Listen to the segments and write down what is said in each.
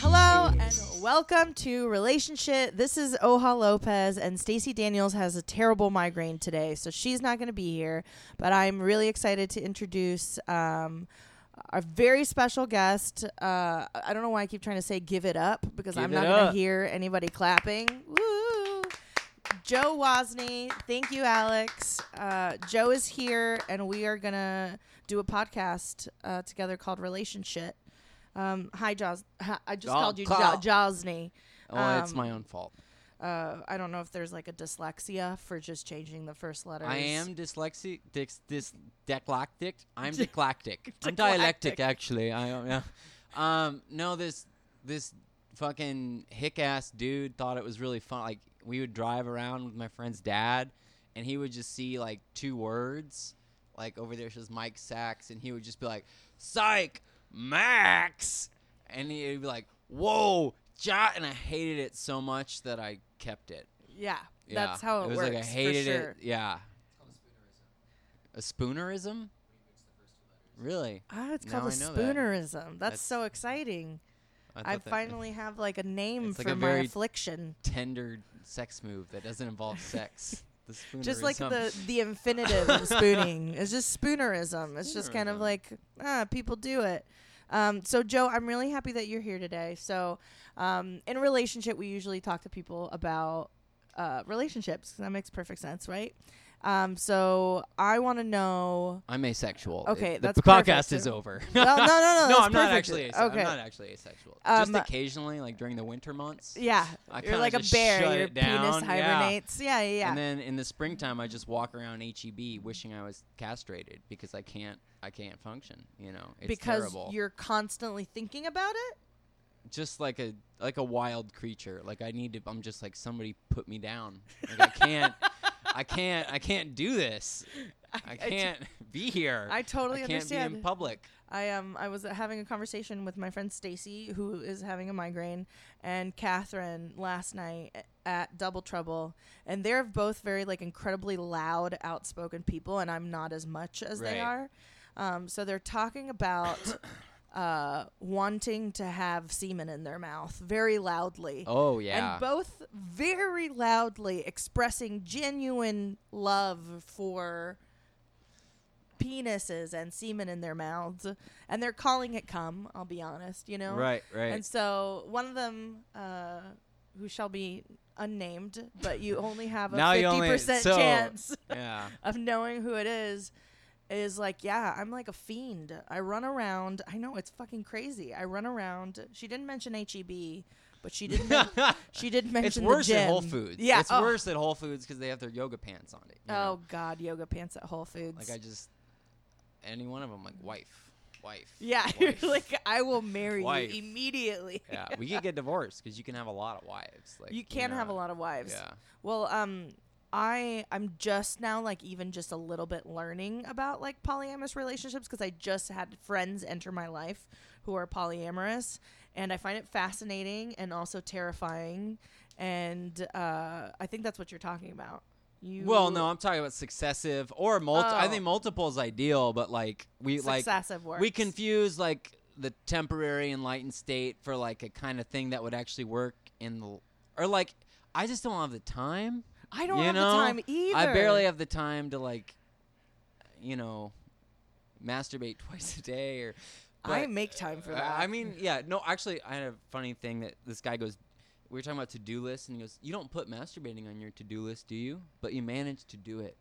Hello and welcome to Relationship. This is Oha Lopez and Stacey Daniels has a terrible migraine today, so she's not going to be here. But I'm really excited to introduce um, our very special guest. Uh, I don't know why I keep trying to say "give it up" because Give I'm not going to hear anybody clapping. Woo! Joe Wozni, thank you, Alex. Uh, Joe is here, and we are gonna do a podcast uh, together called Relationship. Um, hi, Jaws. I just called you call. jo- Josny. Oh, it's Um, my own fault. Uh, I don't know if there's like a dyslexia for just changing the first letters. I am dyslexic, dys, dys, declactic. I'm declactic. I'm dialectic, actually. I am, yeah. Um, no, this this fucking hick ass dude thought it was really fun. Like we would drive around with my friend's dad, and he would just see like two words, like over there says Mike Sachs, and he would just be like, "Psych, Max," and he'd be like, "Whoa." Ja-, and I hated it so much that I kept it. Yeah, Yeah. that's how it, it was works. like I hated for sure. it. Yeah. A spoonerism? Really? Ah, it's Now called a know that. spoonerism. That's, That's- so exciting. I, I finally have like a name It's like for a my affliction. tender sex move that doesn't involve sex. The spoonerism. Just like the the infinitive of spooning. It's just spoonerism. It's just kind of like ah, people do it. Um, so Joe, I'm really happy that you're here today. So, um, in a relationship, we usually talk to people about uh, relationships. That makes perfect sense, right? Um, so I want to know. I'm asexual. Okay, It- the that's podcast perfect. is over. No, no, no. no, that's I'm not actually. Ase- okay. I'm not actually asexual. Um, Just occasionally, like during the winter months. Yeah, I you're like a bear. Your penis hibernates. Yeah, yeah, yeah. And then in the springtime, I just walk around HEB wishing I was castrated because I can't. I can't function. You know, it's because terrible. you're constantly thinking about it. Just like a like a wild creature. Like I need to. I'm just like somebody put me down. Like I can't. I can't. I can't do this. I can't be here. I totally I can't understand. be in public. I um I was having a conversation with my friend Stacy who is having a migraine and Catherine last night at Double Trouble and they're both very like incredibly loud outspoken people and I'm not as much as they are. Um so they're talking about uh wanting to have semen in their mouth very loudly. Oh yeah. And both very loudly expressing genuine love for penises and semen in their mouths. And they're calling it cum, I'll be honest, you know? right. Right. And so one of them, uh, who shall be unnamed, but you only have a Now you only- 50% so- chance yeah. of knowing who it is is like yeah i'm like a fiend i run around i know it's fucking crazy i run around she didn't mention heb but she did men- she did mention it's the worse gym. at Whole Foods. yeah It's oh. worse at Whole Foods because they have their yoga pants on it. you know? oh god yoga pants at whole foods Like I just any one of them like wife, wife. yeah you're like i will marry Wife. you immediately yeah, we could get divorced because you can have a lot of wives. Like you can have a lot of wives Yeah. Well, um, I I'm just now like even just a little bit learning about like polyamorous relationships because I just had friends enter my life who are polyamorous, and I find it fascinating and also terrifying, and uh, I think that's what you're talking about. You Well, no, I'm talking about successive or multi. I Oh. think multiple is ideal, but like we like successive works. we confuse like the temporary enlightened state for like a kind of thing that would actually work in the or like I just don't have the time. I don't you have know? the time either. I barely have the time to like, you know, masturbate twice a day or. I make time for that. I mean, yeah, no, actually, I had a funny thing that this guy goes. We were talking about to do lists, and he goes, "You don't put masturbating on your to do list, do you? But you manage to do it."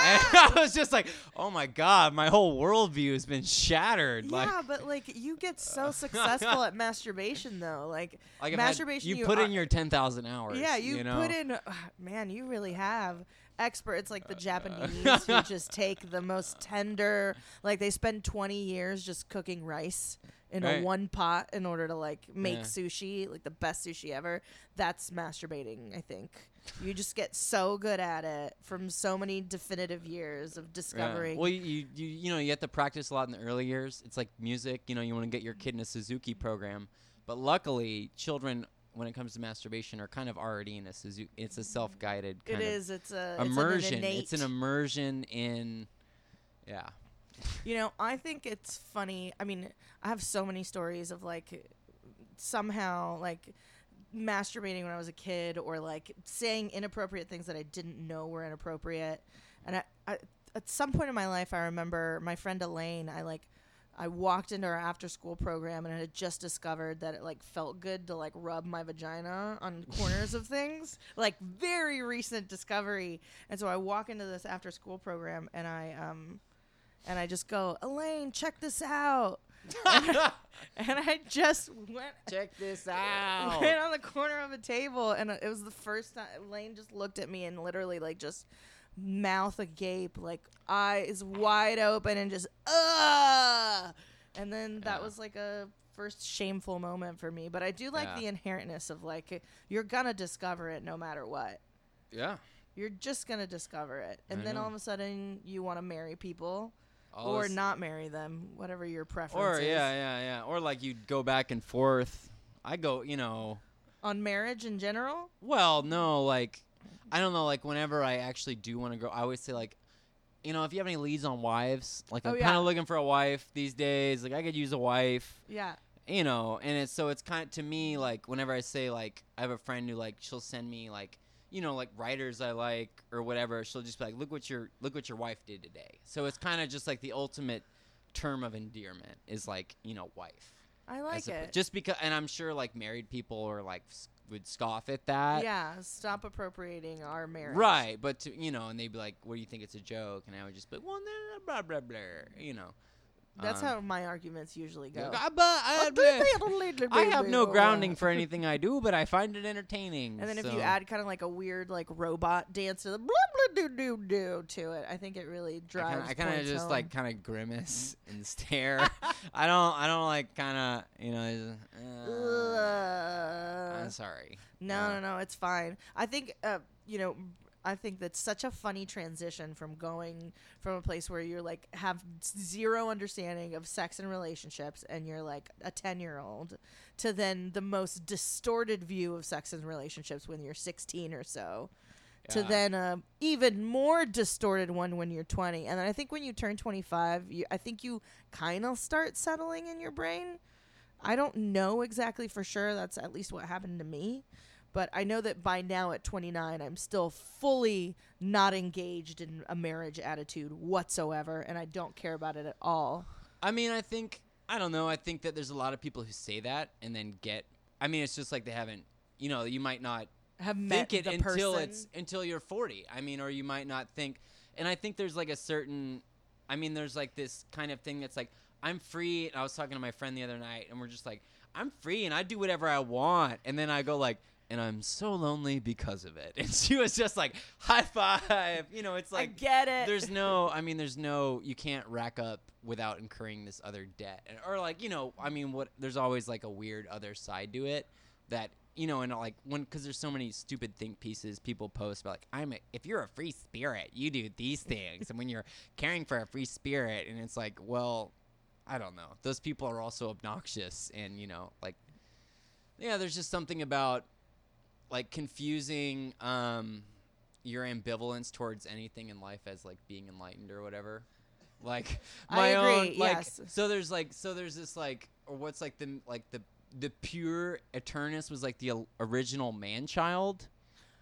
I was just like, "Oh my god, my whole worldview has been shattered." yeah, Like, but like you get so successful at masturbation though. Like like I've had- masturbation, you, you put are- in your ten thousand hours. Yeah, you, you know? put in. Uh, man, you really have experts like the Uh, Japanese who just take the most tender. Like they spend twenty years just cooking rice in a one pot in order to like make Yeah. sushi, like the best sushi ever. That's masturbating, I think. You just get so good at it from so many definitive years of Yeah. Well, you, you you know you have to practice a lot in the early years. It's like music. You know, you want to get your kid in a Suzuki program, but luckily, children when it comes to masturbation are kind of already in a Suzuki. It's a self-guided it kind is. It's a of immersion. It's It's an immersion in. Yeah. You know, I think it's funny. I mean, I have so many stories of like somehow like masturbating when I was a kid or like saying inappropriate things that I didn't know were inappropriate. And I, I at some point in my life, I remember my friend Elaine, I like I walked into our after school program and I had just discovered that it like felt good to like rub my vagina on corners of things. Like very recent discovery. And so I walk into this after school program and I um and I just go, Elaine, check this out. and I just went Check this out. went on the corner of a table and it was the first time Lane just looked at me and literally like just mouth agape, like eyes wide open and just uh and then that Yeah. was like a first shameful moment for me. But I do like Yeah. the inherentness of like you're gonna discover it no matter what. yeah. You're just gonna discover it. And I then know. all of a sudden you wanna marry people. All or this- not marry them, whatever your preference Or is. yeah, yeah, yeah. Or like you'd go back and forth. I go, you know. On marriage in general? Well, no, like I don't know, like whenever I actually do want to grow, I always say like, you know, if you have any leads on wives, like oh, I'm Oh, kind of looking for a wife these days. Like I could use a wife, Yeah. you know. And it's so it's kind of to me like whenever I say like I have a friend who like she'll send me like you know like writers I like or whatever. She'll just be like, look what your look what your wife did today. So it's kind of just like the ultimate term of endearment is like you know wife. I like suppo- it. Just because, and I'm sure like married people are like would scoff at that. yeah, stop appropriating our marriage. Right, but to, you know, and they'd be like, "What do you think it's a joke?" And I would just be, like, "Well, no, blah blah blah," you know. That's Um, how my arguments usually go. "Ah, but I, I have no grounding for anything I do, but I find it entertaining. And then if you add kind of like a weird like robot dance to the blah blah doo doo doo to it, I think it really drives. I kind of just home. like kind of grimace and stare. I don't, I don't like kind of, you know. uh, I'm sorry. No, Uh, no, no, it's fine. I think, uh, you know, I think that's such a funny transition from going from a place where you're like have zero understanding of sex and relationships and you're like a 10 year old to then the most distorted view of sex and relationships when you're 16 or so to then a even more distorted one when you're 20 and then i think when you turn 25 you, i think you kind of start settling in your brain. I don't know exactly for sure. That's at least what happened to me but i know that by now at 29 i'm still fully not engaged in a marriage attitude whatsoever and i don't care about it at all I mean, I think I don't know. I think that there's a lot of people who say that and then get. I mean, it's just like they haven't. You know, you might not have met think it the until person. it's until you're 40. I mean, or you might not think. And I think there's like a certain. I mean, there's like this kind of thing that's like I'm free. And I was talking to my friend the other night, and we're just like, I'm free and I do whatever I want. And then I go like. And I'm so lonely because of it. And she was just like, high five. You know, it's I like get it there's no i mean there's no you can't rack up without incurring this other debt And- or like you know i mean what there's always like a weird other side to it that you know and like when because there's so many stupid think pieces people post about like i'm a, if you're a free spirit you do these things and when you're caring for a free spirit and it's like well i don't know those people are also obnoxious and you know like yeah there's just something about like confusing um your ambivalence towards anything in life as like being enlightened or whatever. Like my agree, own like yes. so there's like so there's this like or what's like the like the the puer aeternus was like the o- original man child.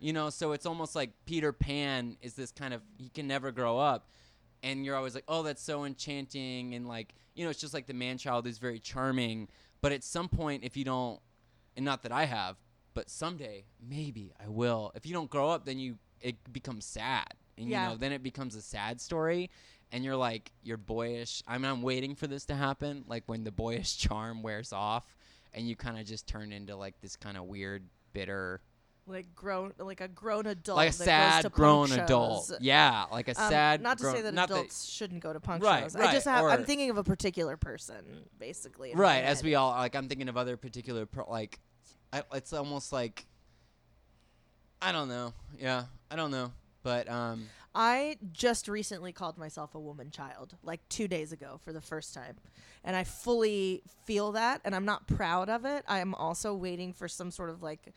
You know, so it's almost like Peter Pan is this kind of he can never grow up and you're always like, "Oh, that's so enchanting." And like, you know, it's just like the man child is very charming, but at some point if you don't and not that I have, but someday maybe I will. If you don't grow up, then you it becomes sad, and Yeah. you know then it becomes a sad story, and you're like you're boyish. I mean, I'm waiting for this to happen, like when the boyish charm wears off, and you kind of just turn into like this kind of weird, bitter, like grown like a grown adult like a sad grown adult. Yeah, like a Um, sad. not to grown, say that adults shouldn't go to punk Right, shows. I right, just have. I'm thinking of a particular person, basically. right as we all like i'm thinking of other particular pro- like I, it's almost like I don't know. Yeah, I don't know. But um, I just recently called myself a woman child, like two days ago for the first time. And I fully feel that, and I'm not proud of it. I am also waiting for some sort of like,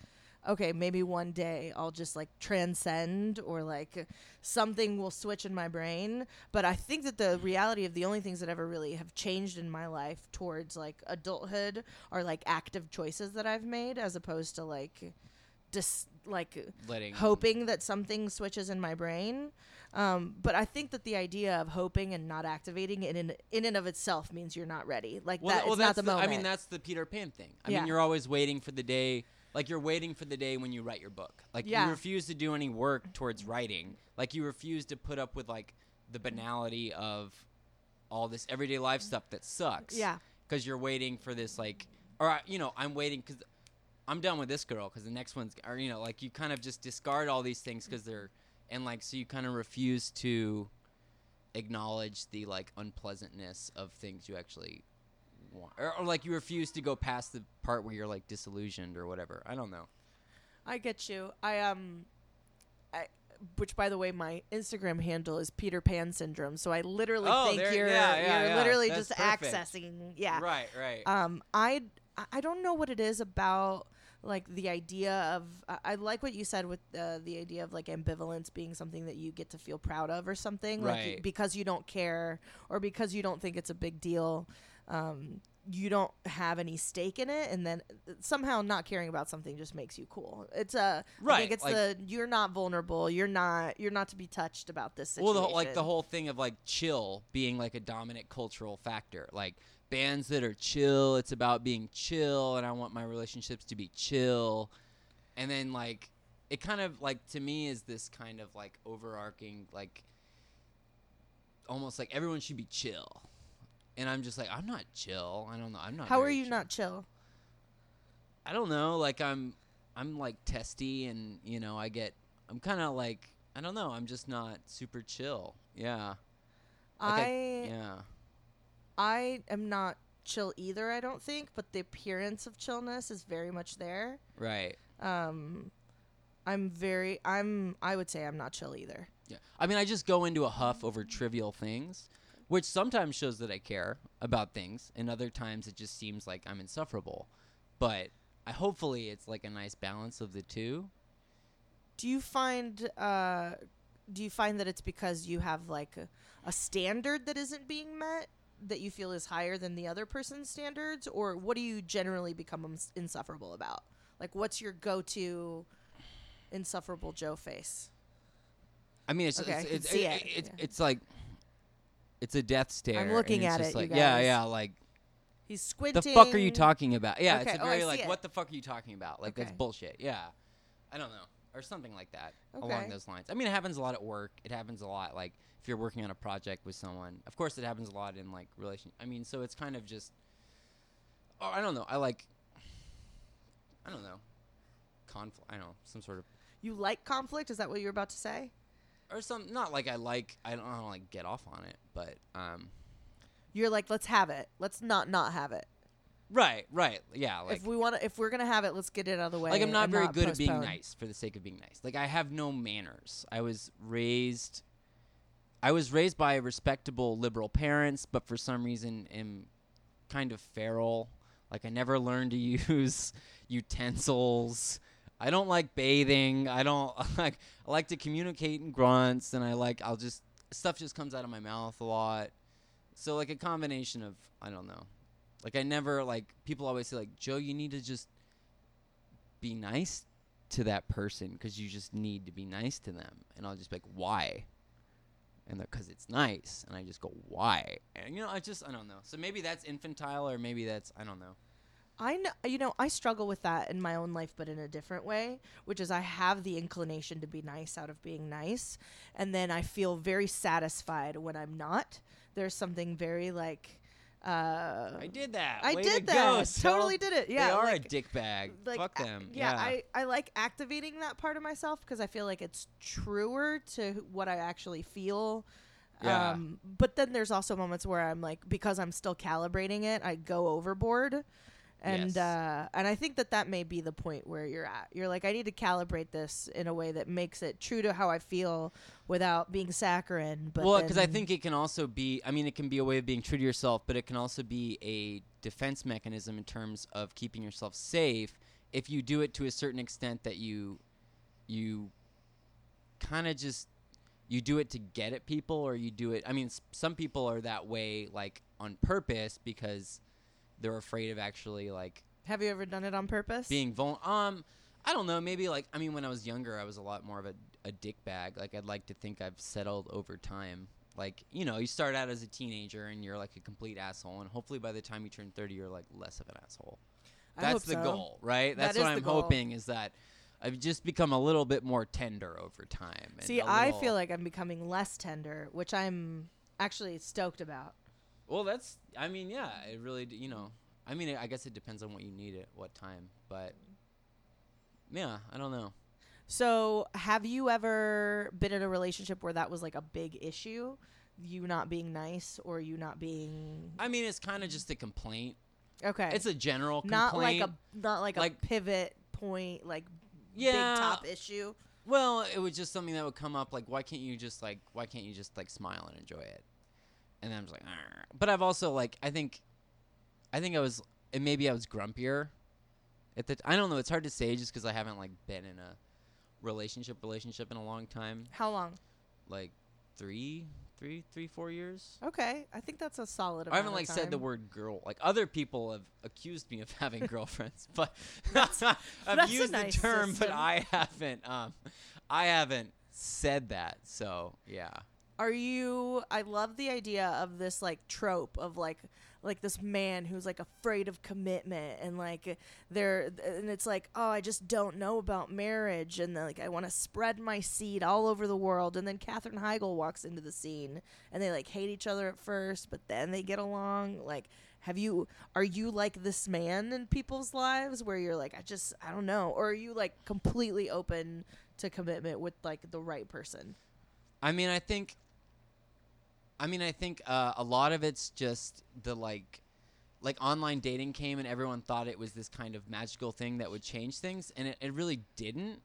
okay, maybe one day I'll just like transcend or like something will switch in my brain. But I think that the reality of the only things that ever really have changed in my life towards like adulthood are like active choices that I've made as opposed to like just like letting hoping that something switches in my brain. Um, but I think that the idea of hoping and not activating it in in and of itself means you're not ready. Like Well, that, well, it's not that's the moment. I mean, that's the Peter Pan thing. I Yeah. mean, you're always waiting for the day. Like you're waiting for the day when you write your book. Like Yeah. you refuse to do any work towards writing. Like you refuse to put up with like the banality of all this everyday life stuff that sucks. yeah, Because you're waiting for this like, or uh, you know, I'm waiting because I'm done with this girl because the next one's, or you know, like you kind of just discard all these things because they're, and like so you kind of refuse to acknowledge the like unpleasantness of things you actually want, or, or like you refuse to go past the part where you're like disillusioned or whatever. I don't know. I get you. I um, I which by the way, my Instagram handle is Peter Pan syndrome. So I literally Oh, think there- you're yeah, yeah, you're yeah. literally That's just perfect. accessing. Yeah. Right, right. Um, I I don't know what it is about like the idea of I, I like what you said with uh, the idea of like ambivalence being something that you get to feel proud of or something like Right. because you don't care or because you don't think it's a big deal um you don't have any stake in it and then uh, somehow not caring about something just makes you cool it's uh, I Right, think it's like- the you're not vulnerable you're not you're not to be touched about this well, the, like the whole thing of like chill being like a dominant cultural factor. Like bands that are chill, it's about being chill, and I want my relationships to be chill. And then like it kind of like to me is this kind of like overarching like almost like everyone should be chill. And I'm just like I'm not chill. I don't know. I'm not. how are you chill. not chill I don't know. Like I'm, I'm like testy, and you know, I get. I'm kind of like I don't know. I'm just not super chill. Yeah. Like I Yeah. I am not chill either, I don't think, but the appearance of chillness is very much there. Right. Um I'm very I'm I would say I'm not chill either. Yeah. I mean, I just go into a huff over trivial things, which sometimes shows that I care about things, and other times it just seems like I'm insufferable. But I hopefully it's like a nice balance of the two. Do you find uh do you find that it's because you have like a, a standard that isn't being met that you feel is higher than the other person's standards or what do you generally become ins- insufferable about? Like what's your go-to insufferable Joe face? I mean, it's Okay, it's it's, see it- it, yeah. it's like it's a death stare. I'm looking at just it, Like, yeah, yeah. Like He's squinting. the fuck are you talking about? Yeah, Okay, it's a oh, very see like it. what the fuck are you talking about? Like that's bullshit. Yeah, I don't know, or something like that along those lines. I mean, it happens a lot at work. It happens a lot like if you're working on a project with someone. Of course, it happens a lot in like relation. I mean, so it's kind of just. Oh, I don't know. I like. I don't know. Conflict. I don't know some sort of You like conflict? Is that what you're about to say? Or some not like I like. I don't, I don't like get off on it, but um. You're like, let's have it. Let's not not have it. Right, right, yeah. Like if we want to, if we're gonna have it, let's get it out of the way. like I'm not and very good at being postpone. nice for the sake of being nice. Like I have no manners. I was raised I was raised by respectable liberal parents, but for some reason am kind of feral. Like I never learned to use utensils. I don't like bathing. I don't like I like to communicate in grunts and I like I'll just stuff just comes out of my mouth a lot. So like a combination of I don't know. Like I never like people always say like Joe you need to just be nice to that person because you just need to be nice to them. And I'll just be like, why? And they're because it's nice. And I just go, why? And, you know, I just, I don't know. So maybe that's infantile or maybe that's, I don't know. I know, you know, I struggle with that in my own life, but in a different way, which is I have the inclination to be nice out of being nice, and then I feel very satisfied when I'm not. There's something very like, uh, I did that. I Way did to that. Go, totally did it. Yeah, They are like- a dick bag. like Fuck a- them. yeah, yeah. I, I like activating that part of myself because I feel like it's truer to what I actually feel. Yeah. Um, but then there's also moments where I'm like, because I'm still calibrating it, I go overboard, And Yes. uh, and I think that that may be the point where you're at. You're like, I need to calibrate this in a way that makes it true to how I feel without being saccharine. But well, because I think it can also be. I mean, it can be a way of being true to yourself, but it can also be a defense mechanism in terms of keeping yourself safe. If you do it to a certain extent that you, you, kind of just you do it to get at people, or you do it. I mean, s- some people are that way like on purpose because they're afraid of actually like have you ever done it on purpose? being vul. Um, I don't know. Maybe like I mean, when I was younger, I was a lot more of a a dick bag. Like I'd like to think I've settled over time. Like you know, you start out as a teenager and you're like a complete asshole, and hopefully by the time you turn thirty, you're like less of an asshole. I That's hope the so. goal, right? That That's is what the I'm goal. hoping is that I've just become a little bit more tender over time. and See, a I little- feel like I'm becoming less tender, which I'm actually stoked about. Well, that's. I mean, yeah, it really. You know, I mean, I guess it depends on what you need at what time, but yeah, I don't know. So, have you ever been in a relationship where that was like a big issue? You not being nice or you not being I mean, it's kind of just a complaint. okay? It's a general not like a not like, Like- a pivot point, like Yeah. big top issue. Well, it was just something that would come up like, why can't you just like, why can't you just like smile and enjoy it? And then I'm just like, "Arr." but I've also like, I think, I think I was, and maybe I was grumpier. At the, t- I don't know. It's hard to say just because I haven't like been in a relationship relationship in a long time, How long? like three, three, three, four years. Okay, I think that's a solid. I haven't like said the word girl. Like other people have accused me of having girlfriends, but That's- I've that's used nice the term, but. I haven't. Um, I haven't said that. So yeah. Are you? I love the idea of this like trope of like like this man who's like afraid of commitment and like they're and it's like oh I just don't know about marriage and like I want to spread my seed all over the world and then Katherine Heigl walks into the scene and they like hate each other at first but then they get along like have you are you like this man in people's lives where you're like I just I don't know or are you like completely open to commitment with like the right person I mean, I think. I mean, I think uh, a lot of it's just the like, like online dating came and everyone thought it was this kind of magical thing that would change things, and it, it really didn't.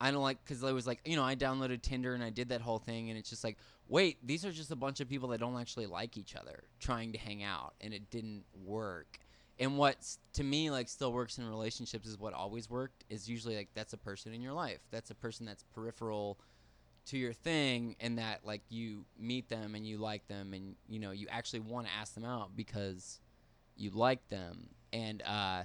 I don't like because I was like, you know, I downloaded Tinder and I did that whole thing, and it's just like, wait, these are just a bunch of people that don't actually like each other trying to hang out, and it didn't work. And what to me like still works in relationships is what always worked is usually like that's a person in your life, that's a person that's peripheral to your thing and that like you meet them and you like them and you know you actually want to ask them out because you like them and uh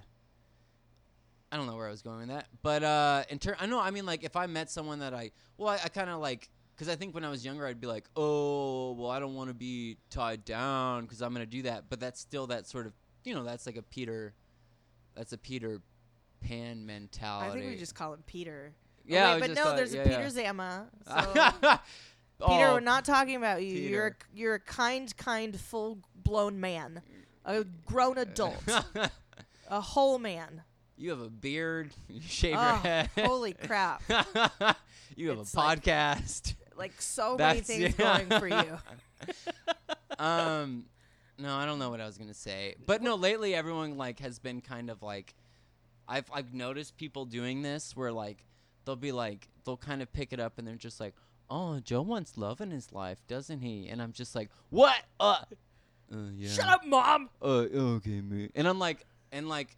I don't know where I was going with that but uh in turn I know I mean like if I met someone that I well I, I kind of like because I think when I was younger I'd be like oh well I don't want to be tied down because I'm gonna do that but that's still that sort of you know that's like a Peter that's a Peter Pan mentality I think we just call him Peter. Oh, yeah I wait, but no, there's yeah, a. Peter Zama. So Peter, Oh, we're not talking about you. You're a, you're a kind, kind, full blown man, a grown adult, a whole man. you have a beard. You shave Oh, your head. holy crap! you have It's a podcast. Like so many things yeah. going for you. um, no, I don't know what I was gonna say, but no. Lately, everyone like has been kind of like, I've I've noticed people doing this where like they'll be like they'll kind of pick it up and they're just like, oh, Joe wants love in his life, doesn't he? And I'm just like, what? Uh, uh yeah. Shut up, mom. uh, okay, me. And I'm like, and like,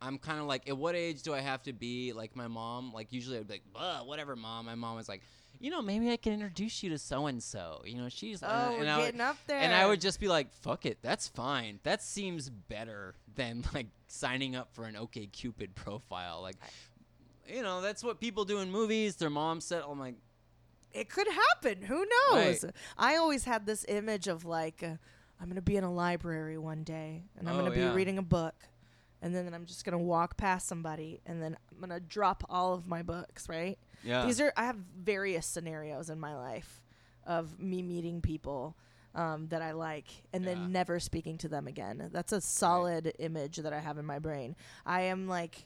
I'm kind of like, at what age do I have to be like my mom? Like, usually I'd be like, "Ugh, whatever, mom. My mom was like, you know, maybe I can introduce you to so and so. You know, she's uh, Oh, and we're would- getting up there. and I would just be like, fuck it, that's fine. That seems better than like signing up for an OkCupid profile. Like, you know, that's what people do in movies. Their mom said, "Oh my." it could happen. Who knows? Right. I always had this image of like, uh, I'm gonna be in a library one day, and I'm Oh, gonna be yeah. reading a book, and then I'm just gonna walk past somebody, and then I'm gonna drop all of my books. Right? yeah. These are I have various scenarios in my life of me meeting people. Um, that I like, and then never speaking to them again. That's a solid image that I have in my brain. I am like,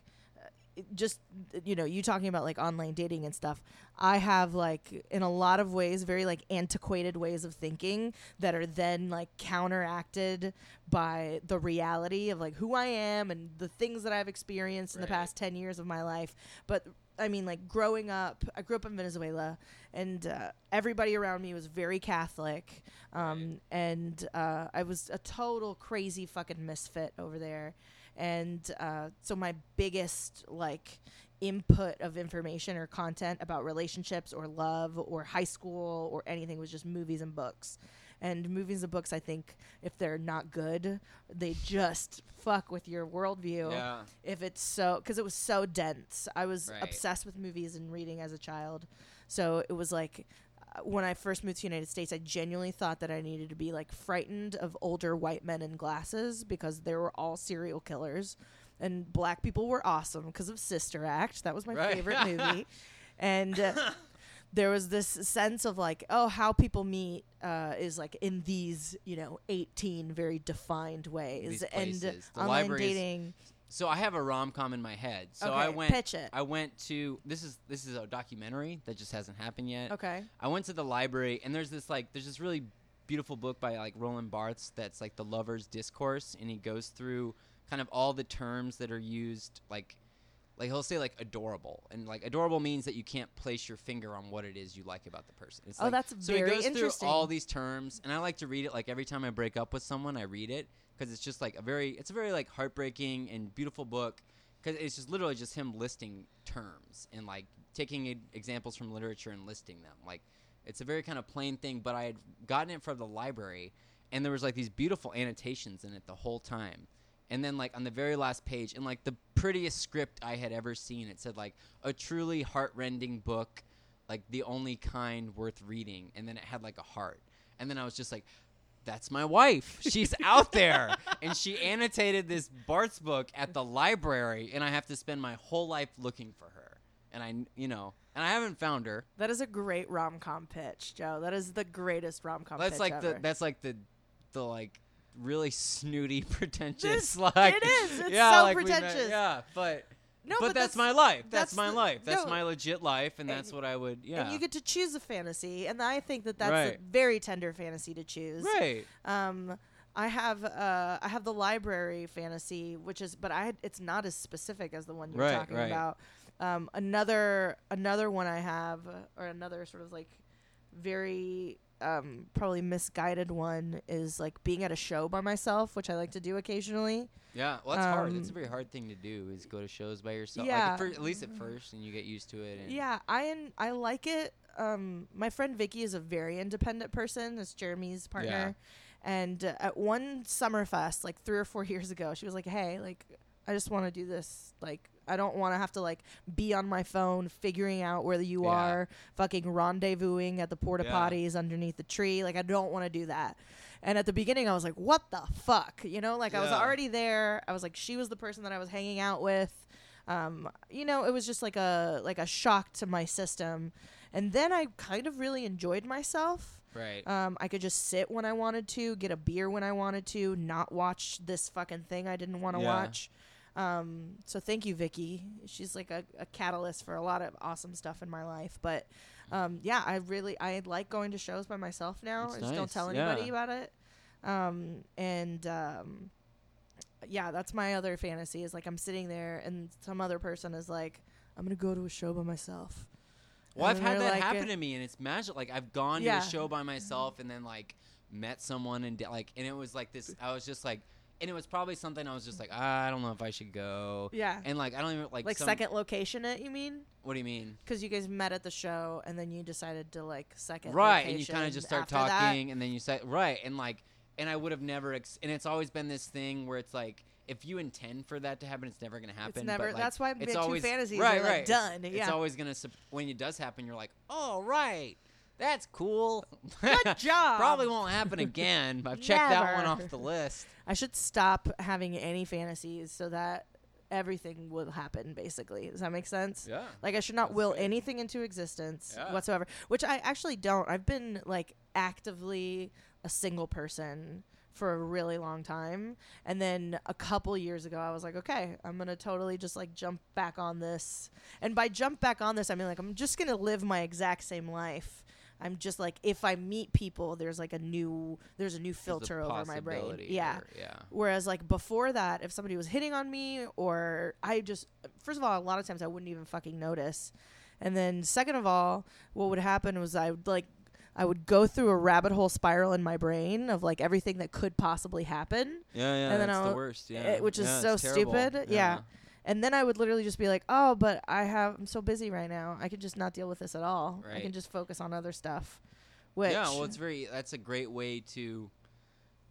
just you know you talking about like online dating and stuff i have like in a lot of ways very like antiquated ways of thinking that are then like counteracted by the reality of like who i am and the things that i've experienced in the past 10 years of my life. But i mean like growing up i grew up in venezuela and uh, everybody around me was very catholic um, and uh, i was a total crazy fucking misfit over there and uh, so my biggest like input of information or content about relationships or love or high school or anything was just movies and books and movies and books i think if they're not good they just fuck with your worldview Yeah. if it's so because it was so dense i was Right. obsessed with movies and reading as a child so it was like when i first moved to the united states i genuinely thought that i needed to be like frightened of older white men in glasses because they were all serial killers and black people were awesome because of sister act that was my Right. favorite movie and uh, there was this sense of like oh how people meet uh, is like in these you know 18 very defined ways These and places. The online dating So I have a rom com in my head. So okay I went. pitch it I went to this is this is a documentary that just hasn't happened yet. okay I went to the library and there's this like there's this really beautiful book by like Roland Barthes that's like the lover's discourse and he goes through kind of all the terms that are used like like he'll say like adorable and like adorable means that you can't place your finger on what it is you like about the person. It's Oh, like, that's so very he goes through all these terms and I like to read it like every time I break up with someone I read it because it's just like a very it's a very like heartbreaking and beautiful book because it's just literally just him listing terms and like taking examples from literature and listing them. Like it's a very kind of plain thing but i had gotten it from the library and there was like these beautiful annotations in it the whole time. And then like on the very last page in like the prettiest script i had ever seen it said like a truly heartrending book like the only kind worth reading and then it had like a heart. And then i was just like that's my wife. She's out there. And she annotated this Barthes's book at the library, and I have to spend my whole life looking for her. And I, you know, and I haven't found her. That is a great rom com pitch, Joe. That is the greatest rom com. That's pitch like ever. the that's like the the like really snooty pretentious This- like it is. It's yeah so like we met- pretentious. yeah but no, but, that's, my life that's, that's my the- life that's no. my legit life and And- that's what I would yeah And you get to choose a fantasy, and I think that that's a very tender fantasy to choose. right Um, I have uh, I have the library fantasy, which is, but I it's not as specific as the one you're Right, talking right. about. Um, another another one I have, or another sort of like very um, probably misguided one is like being at a show by myself, which I like to do occasionally. yeah well that's hard it's a Um, very hard thing to do is go to shows by yourself Yeah. like at, fir- at least at first and you get used to it and Yeah, I and I like it. Um, my friend Vicky is a very independent person. It's Jeremy's partner, and uh, at one Summerfest, like three or four years ago, she was like, "Hey, like, I just want to do this. Like, I don't want to have to like be on my phone figuring out where you Yeah. are, fucking rendezvousing at the porta Yeah. potties underneath the tree. Like, I don't want to do that." And at the beginning, I was like, "What the fuck?" You know, like I was already there. I was like, she was the person that I was hanging out with um, you know, it was just like a like a shock to my system. And then I kind of really enjoyed myself. Right Um, I could just sit when I wanted to, get a beer when I wanted to, not watch this fucking thing I didn't want to Yeah. watch. Um, so thank you, Vicky. She's like a, a catalyst for a lot of awesome stuff in my life. But um, yeah, I really I like going to shows by myself now. That's I just don't tell anybody yeah. about it. Um, and um, yeah, that's my other fantasy is like I'm sitting there and some other person is like, I'm gonna go to a show by myself. Well, I've had that like, happen uh, to me, and it's magic. Like I've gone Yeah. to a show by myself, and then like met someone, and like, and it was like this. I was just like, and it was probably something I was just like, ah, I don't know if I should go. Yeah. And like, I don't even like. Like, some- second location it, you mean? What do you mean? Because you guys met at the show and then you decided to like second Right, and you kind of just start after that. talking, and then you say right, and like, and I would have never. Ex- and it's always been this thing where it's like. If you intend for that to happen, it's never gonna happen. It's never. but, like, that's why it's always fantasies right, are like right. done. It's yeah. always gonna sup- when it does happen, you're like, oh right, that's cool. Good job. Probably won't happen again. I've checked that one off the list. I should stop having any fantasies so that everything will happen. Basically, does that make sense? Yeah. Like I should not will anything into existence Yeah. whatsoever, which I actually don't. I've been like actively a single person for a really long time. And then a couple years ago, I was like, okay, I'm going to totally just like jump back on this. And by jump back on this, I mean like I'm just going to live my exact same life. I'm just like if I meet people, there's like a new there's a new filter over my brain. Yeah. or- yeah. Whereas like before that, if somebody was hitting on me or I just first of all, a lot of times I wouldn't even fucking notice. And then second of all, what would happen was I would like I would go through a rabbit hole spiral in my brain of like everything that could possibly happen. Yeah, yeah, And then that's the I'll- worst. Yeah, eh, which is Yeah, so stupid. Yeah. And then I would literally just be like, "Oh, but I have I'm so busy right now. I could just not deal with this at all. I can just focus on other stuff." Which yeah, well, it's very. That's a great way to.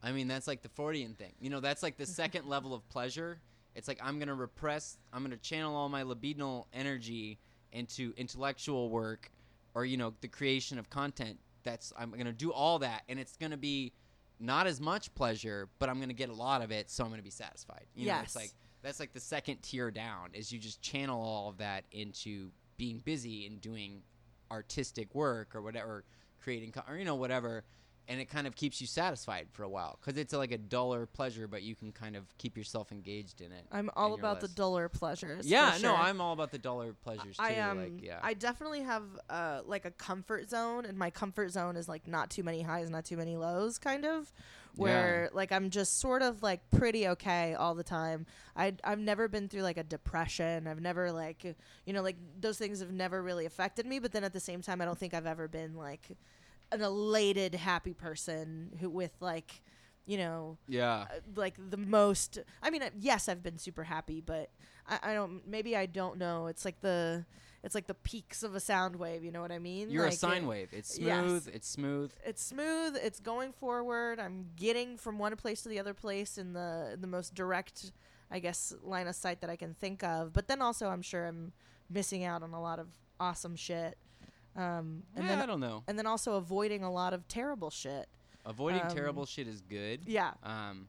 I mean, that's like the Freudian thing. You know, that's like the second level of pleasure. It's like I'm gonna repress. I'm gonna channel all my libidinal energy into intellectual work, or you know, the creation of content. That's I'm gonna do all that, and it's gonna be not as much pleasure, but I'm gonna get a lot of it, so I'm gonna be satisfied. You know, it's Yes. like that's like the second tier down is you just channel all of that into being busy and doing artistic work or whatever creating co- or you know whatever and it kind of keeps you satisfied for a while because it's like a duller pleasure but you can kind of keep yourself engaged in it I'm all about the duller pleasures. yeah no i'm all about the duller pleasures too I um like yeah I definitely have uh like a comfort zone and my comfort zone is like not too many highs, not too many lows kind of where like I'm just sort of like pretty okay all the time. I I've never been through like a depression. I've never like you know like those things have never really affected me, but then at the same time I don't think I've ever been like an elated happy person who with like you know yeah. uh, like the most i mean uh, yes i've been super happy but I, I don't maybe i don't know. It's like the it's like the peaks of a sound wave you know what i mean? You're like a sine it- wave. It's yes. smooth. It's smooth. It's smooth. It's going forward. I'm getting from one place to the other place in the in the most direct i guess line of sight that i can think of. But then also i'm sure i'm missing out on a lot of awesome shit um and yeah, i then don't know and then also avoiding a lot of terrible shit avoiding um, terrible shit is good yeah um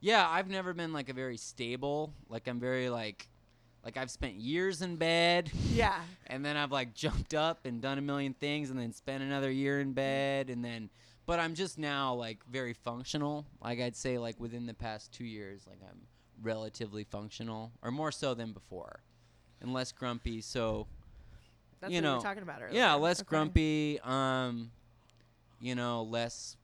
yeah i've never been like a very stable like i'm very like like i've spent years in bed yeah and then I've like jumped up and done a million things and then spent another year in bed and then but I'm just now like very functional. Like I'd say like within the past 2 years like I'm relatively functional or more so than before. And less grumpy. So that's You what we know, were talking about earlier yeah, less Okay. grumpy um you know, less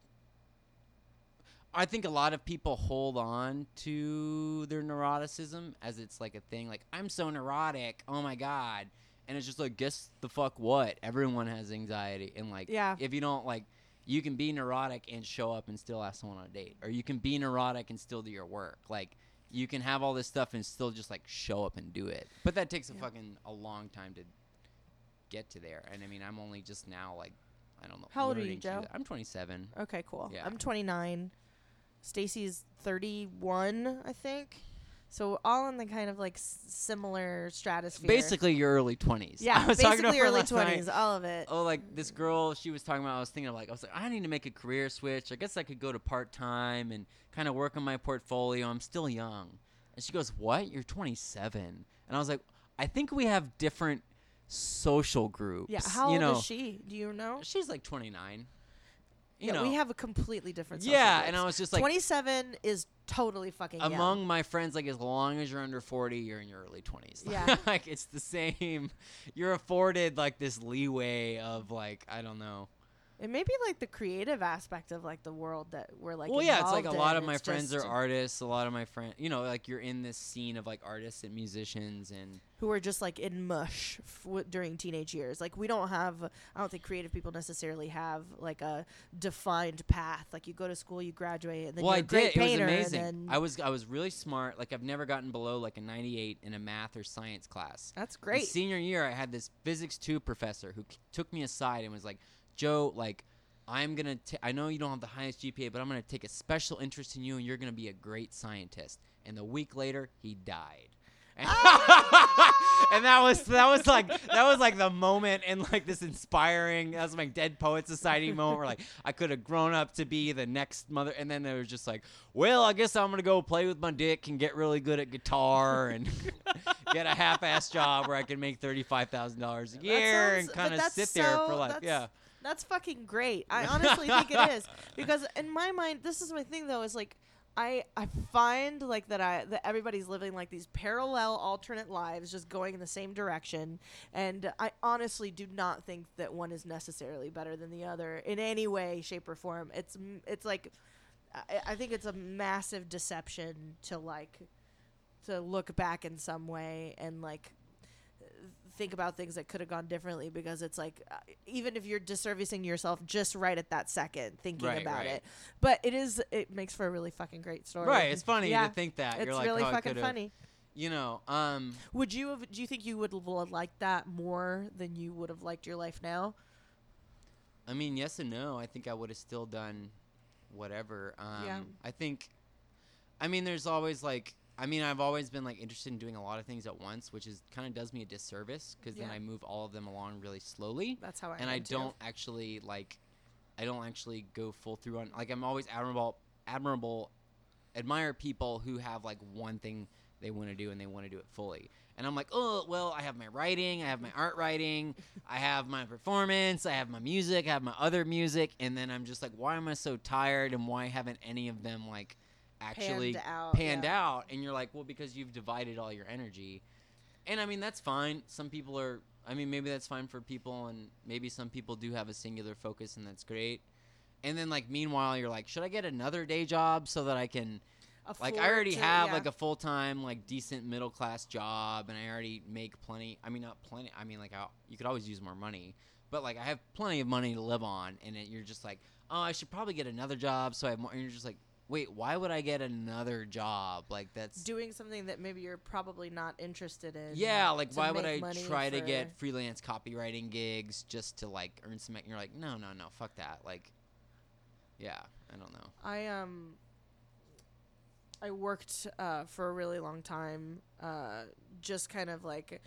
I think a lot of people hold on to their neuroticism as it's like a thing. Like, I'm so neurotic. Oh my God. And it's just like, guess the fuck what? Everyone has anxiety. And like, Yeah. if you don't like, you can be neurotic and show up and still ask someone on a date. Or you can be neurotic and still do your work. Like, you can have all this stuff and still just like show up and do it. But that takes a Yeah. fucking a long time to get to there. And I mean, I'm only just now like, I don't know. How old are you, Joe? I'm 27. Okay, cool. Yeah. I'm 29. Stacy's 31, I think. So all in the kind of like s- similar stratosphere. Basically, your early 20s. yeah, I was basically early last night. 20s, all of it. Oh, like this girl, she was talking about. I was thinking of like, I was like, I need to make a career switch. I guess I could go to part time and kind of work on my portfolio. I'm still young. And she goes, What? You're 27. And I was like, I think we have different social groups. Yeah, how you old know, is she? Do you know? She's like 29. You yeah, know, we have a completely different. social yeah, and. I was just like, 27 is totally fucking young. among my friends, like as long as you're under 40, you're in your early 20s. Yeah. like it's the same. You're afforded like this leeway of like I don't know. It may be like the creative aspect of like the world that we're like. well, yeah, it's like a lot in. of my It's friends are artists. A lot of my friends, you know, like you're in this scene of like artists and musicians and who are just like in mush f- during teenage years. Like we don't have, I don't think creative people necessarily have like a defined path. Like you go to school, you graduate, and then well, you're I a great did. It was painter, amazing. and then I was I was really smart. Like I've never gotten below like a 98 in a math or science class. that's great. Senior year, I had this physics two professor who k- took me aside and was like, "Joe, like, I'm gonna. I know you don't have the highest GPA, but I'm gonna take a special interest in you, and you're gonna be a great scientist." And the week later, he died. And, and that was that was like that was like the moment in like this inspiring that was my dead poet society moment where like I could have grown up to be the next mother and then it was just like well I guess I'm gonna go play with my dick and get really good at guitar and get a half-ass job where I can make thirty-five thousand dollars a year and sounds- but kind of sit there for so- like yeah That's fucking great. I honestly think it is because in my mind, this is my thing though. Is like I I find like that I that everybody's living like these parallel alternate lives, just going in the same direction, and I honestly do not think that one is necessarily better than the other in any way, shape, or form. It's it's like I, I think it's a massive deception to like to look back in some way and like think about things that could have gone differently because it's like uh, even if you're disservicing yourself just right at that second thinking Right, about right. it but it is it makes for a really fucking great story Right. It's funny yeah to think that it's you're like, really oh, fucking funny You know, um, would you have do you think you would have liked that more than you would have liked your life now I mean, yes and no. I think I would have still done whatever. Um, Yeah. I think, I mean, there's always like, I mean, I've always been like interested in doing a lot of things at once, which is kind of does me a disservice because then I move all of them along really slowly, that's how I and I too. don't actually like, I don't actually go full through on like I'm always admirable, admirable, admire people who have like one thing they want to do and they want to do it fully. And I'm like, oh well, I have my writing, I have my art writing, I have my performance, I have my music, I have my other music, and then I'm just like, why am I so tired and why haven't any of them like actually Panned out, panned yeah. out? And you're like, well, because you've divided all your energy. And I mean, that's fine. Some people are, I mean, maybe that's fine for people, and maybe some people do have a singular focus, and that's great. And then, like, meanwhile, you're like, should I get another day job so that I can like I already to- have yeah. like a full time like decent middle class job, and I already make plenty. I mean, not plenty. I mean, like I, you could always use more money, but like I have plenty of money to live on, and it, you're just like, oh, I should probably get another job so I have more. And you're just like, wait, why would I get another job? Like that's doing something that maybe you're probably not interested in yeah. Like to why would I try to get freelance copywriting gigs just to like earn some? And you're like, no, no, no, fuck that. Like, yeah, I don't know. I um I worked uh, for a really long time, uh, just kind of like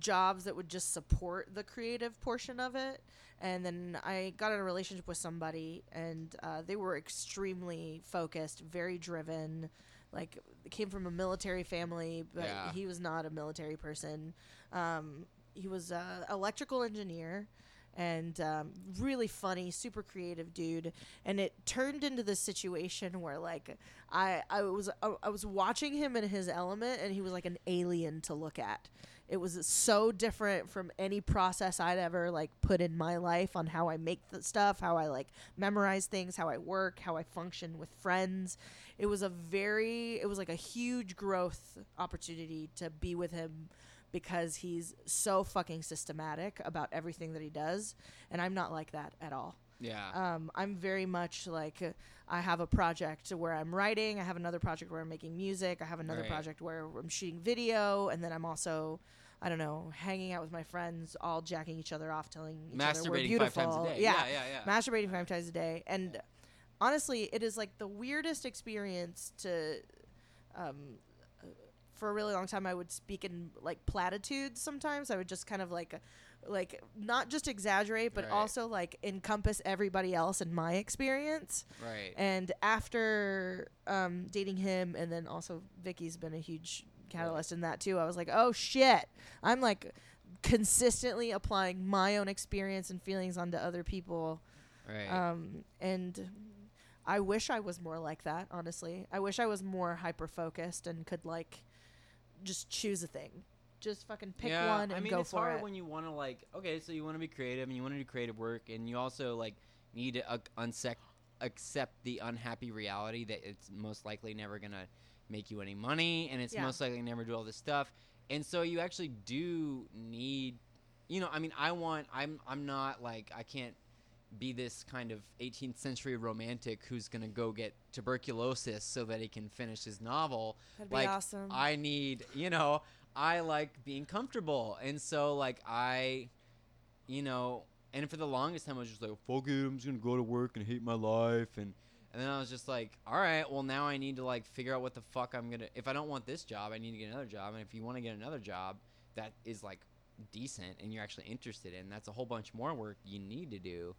jobs that would just support the creative portion of it. And then I got in a relationship with somebody, and uh, they were extremely focused, very driven. Like came from a military family, but Yeah. he was not a military person. Um, he was an electrical engineer, and um, really funny, super creative dude. And it turned into this situation where like I I was I, I was watching him in his element, and he was like an alien to look at. It was so different from any process I'd ever like put in my life on how I make the stuff, how I like memorize things, how I work, how I function with friends. It was a very it was like a huge growth opportunity to be with him because he's so fucking systematic about everything that he does and I'm not like that at all. Yeah. Um, I'm very much like uh, I have a project where I'm writing. I have another project where I'm making music. I have another Right. project where I'm shooting video, and then I'm also, I don't know, hanging out with my friends, all jacking each other off, telling each other we're beautiful. five times a day. Yeah, yeah, yeah. yeah. masturbating five times a day, and honestly, it is like the weirdest experience to. Um, uh, for a really long time, I would speak in like platitudes. Sometimes I would just kind of like, like not just exaggerate, but Right. also like encompass everybody else in my experience. right. And after um, dating him, and then also Vicky's been a huge catalyst in that too. I was like, oh shit, I'm like consistently applying my own experience and feelings onto other people. right. Um, and I wish I was more like that. Honestly, I wish I was more hyper focused and could like just choose a thing, just fucking pick yeah, one and go for it. I mean, go it's for hard it. when you want to like. Okay, so you want to be creative and you want to do creative work, and you also like need to uh, unsec- accept the unhappy reality that it's most likely never gonna make you any money, and it's Yeah. most likely never do all this stuff. And so you actually do need, you know, I mean, I want. I'm. I'm not like I can't be this kind of 18th century romantic who's gonna go get tuberculosis so that he can finish his novel That'd be like awesome. I need, you know, I like being comfortable, and so like I, you know, and for the longest time I was just like, fuck it, I'm just gonna go to work and hate my life, and and then I was just like, all right, well now I need to like figure out what the fuck I'm gonna. If I don't want this job, I need to get another job, and if you want to get another job that is like decent and you're actually interested in, that's a whole bunch more work you need to do,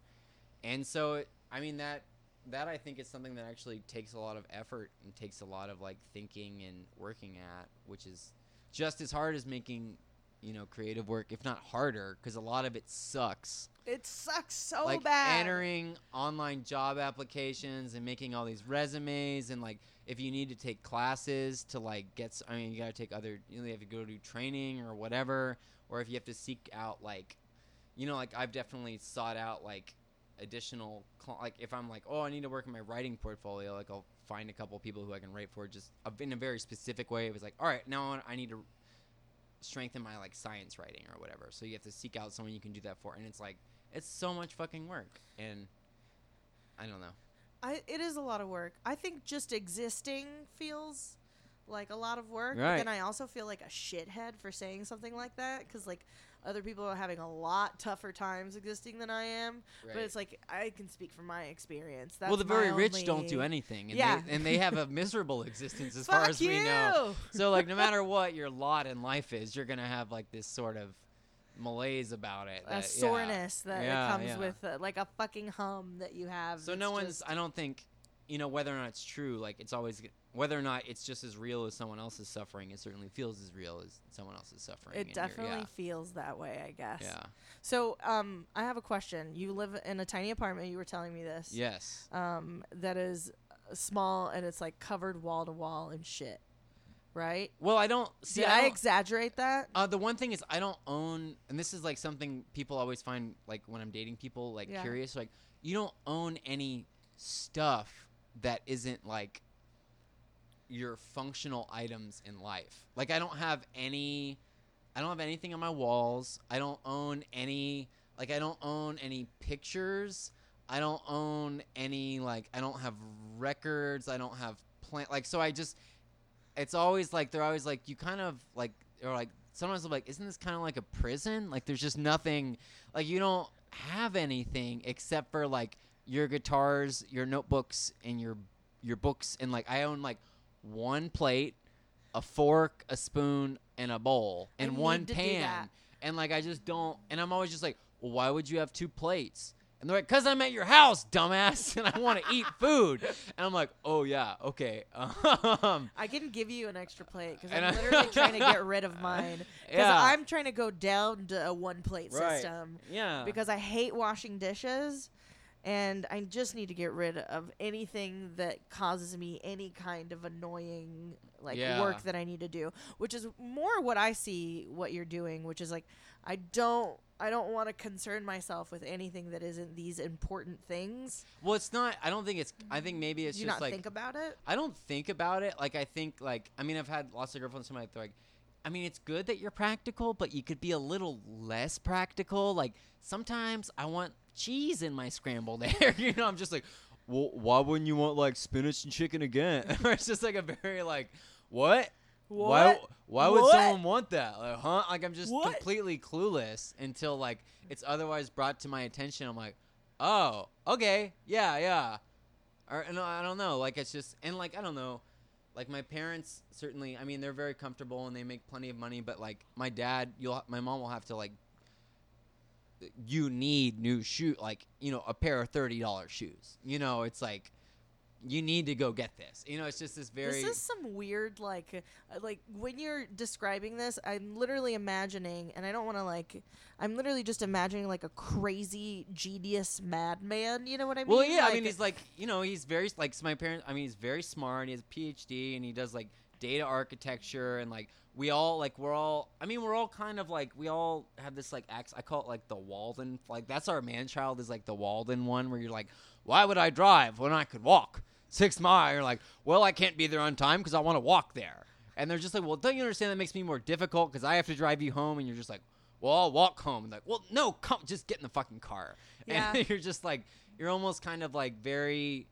and so I mean that that I think is something that actually takes a lot of effort and takes a lot of like thinking and working at, which is just as hard as making you know creative work, if not harder, because a lot of it sucks. It sucks so like bad. entering online job applications and making all these resumes and like if you need to take classes to like get i mean you got to take other you know you have to go do training or whatever or if you have to seek out like you know like i've definitely sought out like additional cl- like if i'm like oh i need to work on my writing portfolio like i'll find a couple people who i can write for just in a very specific way it was like all right now I need to strengthen my like science writing or whatever so you have to seek out someone you can do that for and it's like it's so much fucking work and i don't know I, it is a lot of work. I think just existing feels like a lot of work. Right. then I also feel like a shithead for saying something like that because like other people are having a lot tougher times existing than I am. But it's like I can speak from my experience. That's well the very rich don't do anything and, Yeah. they, and they have a miserable existence as far as you! we know so like no matter what your lot in life is you're gonna have like this sort of malaise about it A that- yeah. soreness that Yeah, comes yeah. with uh, like a fucking hum that you have. so no one's i don't think you know whether or not it's true like it's always whether or not it's just as real as someone else's suffering it certainly feels as real as someone else's suffering It definitely feels that way, I guess. yeah, yeah. So, um, I have a question. You live in a tiny apartment. You were telling me this. yes Um, that is uh, small and it's like covered wall to wall and shit. Right? well i don't see Did I I, don't- exaggerate that? Uh, the one thing is I don't own, and this is like something people always find like when I'm dating people like Yeah. curious. Like you don't own any stuff that isn't like your functional items in life. Like I don't have any, I don't have anything on my walls. I don't own any, like I don't own any pictures. I don't own any like I don't have records. I don't have plant like so I just it's always like they're always like you kind of like or like sometimes I'm like isn't this kind of like a prison like there's just nothing like you don't have anything except for like your guitars your notebooks and your your books and like I own like one plate a fork a spoon and a bowl and one need to do pan and like I just don't and I'm always just like well why would you have two plates and they're like, "Cause I'm at your house, dumbass, and I want to eat food." And I'm like, "Oh yeah, okay." Um, I can give you an extra plate because I'm literally trying to get rid of mine. Because Yeah. I'm trying to go down to a one plate Right. system. yeah. Because I hate washing dishes. And I just need to get rid of anything that causes me any kind of annoying like Yeah. work that I need to do, which is more what I see what you're doing, which is like I don't I don't want to concern myself with anything that isn't these important things. well, it's not. I don't think it's. I think mm-hmm. maybe it's you just not like think about it? I don't think about it. Like I think like I mean I've had lots of girlfriends. Somebody they're like, I mean it's good that you're practical, but you could be a little less practical. Like sometimes I want cheese in my scrambled egg. you know, I'm just like, well, why wouldn't you want like spinach and chicken again? or it's just like a very like, what? Why? What? Why would What? someone want that? Like, huh? Like I'm just What? completely clueless until like it's otherwise brought to my attention. I'm like, oh, okay, yeah, yeah. Or no, I don't know. Like it's just and like I don't know. Like my parents certainly. I mean, they're very comfortable and they make plenty of money. But like my dad, you'll my mom will have to like. You need new shoe, like you know, a pair of thirty dollars shoes. You know, it's like you need to go get this. You know, it's just this very. This is some weird like uh, like when you're describing this, I'm literally imagining, and I don't want to like, I'm literally just imagining like a crazy genius madman. You know what I mean? Well, yeah, I mean, he's like, you know, he's very like so my parents. I mean, he's very smart. He has a PhD, and he does like data architecture, and like we all like we're all. I mean, we're all kind of like we all have this like ax I call it like the Walden. Like that's our man child is like the Walden one, where you're like, why would I drive when I could walk six miles? You're like, well, I can't be there on time because I want to walk there. And they're just like, well, don't you understand that makes me more difficult because I have to drive you home, and you're just like, well, I'll walk home. And like, well, no, come, just get in the fucking car. Yeah. And you're just like, you're almost kind of like very,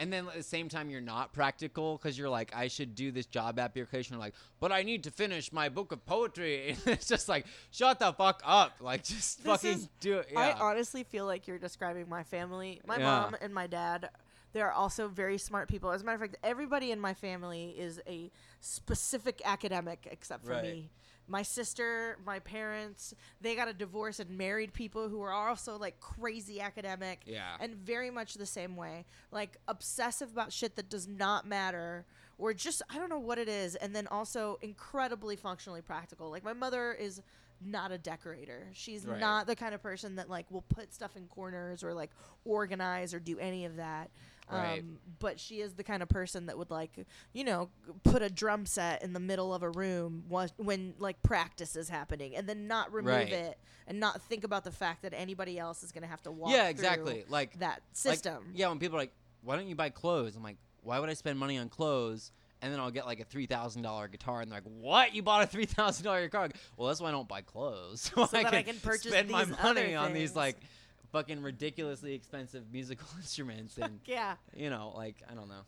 and then at the same time, you're not practical because you're like, I should do this job application. You're like, but I need to finish my book of poetry. And it's just like, shut the fuck up. Like, just This fucking is- do it. I honestly feel like you're describing my family. My Yeah. mom and my dad, they're also very smart people. As a matter of fact, everybody in my family is a specific academic except for Right. me. My sister, my parents, they got a divorce and married people who were also like crazy academic Yeah. and very much the same way. Like obsessive about shit that does not matter or just I don't know what it is, and then also incredibly functionally practical. Like my mother is not a decorator. She's Right. not the kind of person that like will put stuff in corners or like organize or do any of that. Right. Um, but she is the kind of person that would like, you know, put a drum set in the middle of a room wa- when like practice is happening, and then not remove Right. it and not think about the fact that anybody else is going to have to walk. yeah, through exactly. Like that like, system. yeah, when people are like, "Why don't you buy clothes?" I'm like, "Why would I spend money on clothes?" And then I'll get like a three thousand dollar guitar, and they're like, "What? You bought a three thousand dollar guitar?" Well, that's why I don't buy clothes, so, So that I can purchase spend my money on these like fucking ridiculously expensive musical instruments, and Yeah. you know, like I don't know.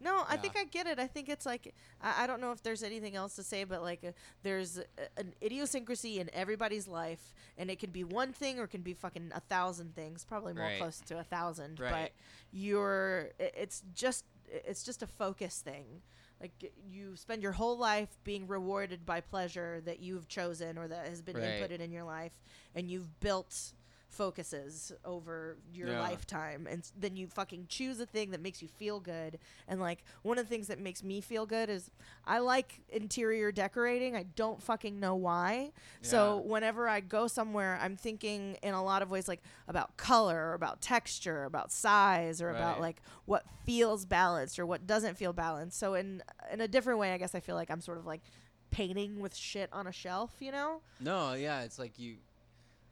No, I think I get it. I think it's like I, I don't know if there's anything else to say, but like uh, there's a, an idiosyncrasy in everybody's life, and it can be one thing or it can be fucking a thousand things. Probably more Right. close to a thousand, but Right. you're it's just it's just a focus thing. Like you spend your whole life being rewarded by pleasure that you've chosen or that has been Right. inputted in your life, and you've built focuses over your Yeah. lifetime and s- then you fucking choose a thing that makes you feel good and like one of the things that makes me feel good is i like interior decorating i don't fucking know why. So whenever i go somewhere i'm thinking in a lot of ways like about color or about texture or about size or about like what feels balanced or what doesn't feel balanced. So in in a different way i guess i feel like i'm sort of like painting with shit on a shelf you know? No, yeah, it's like you,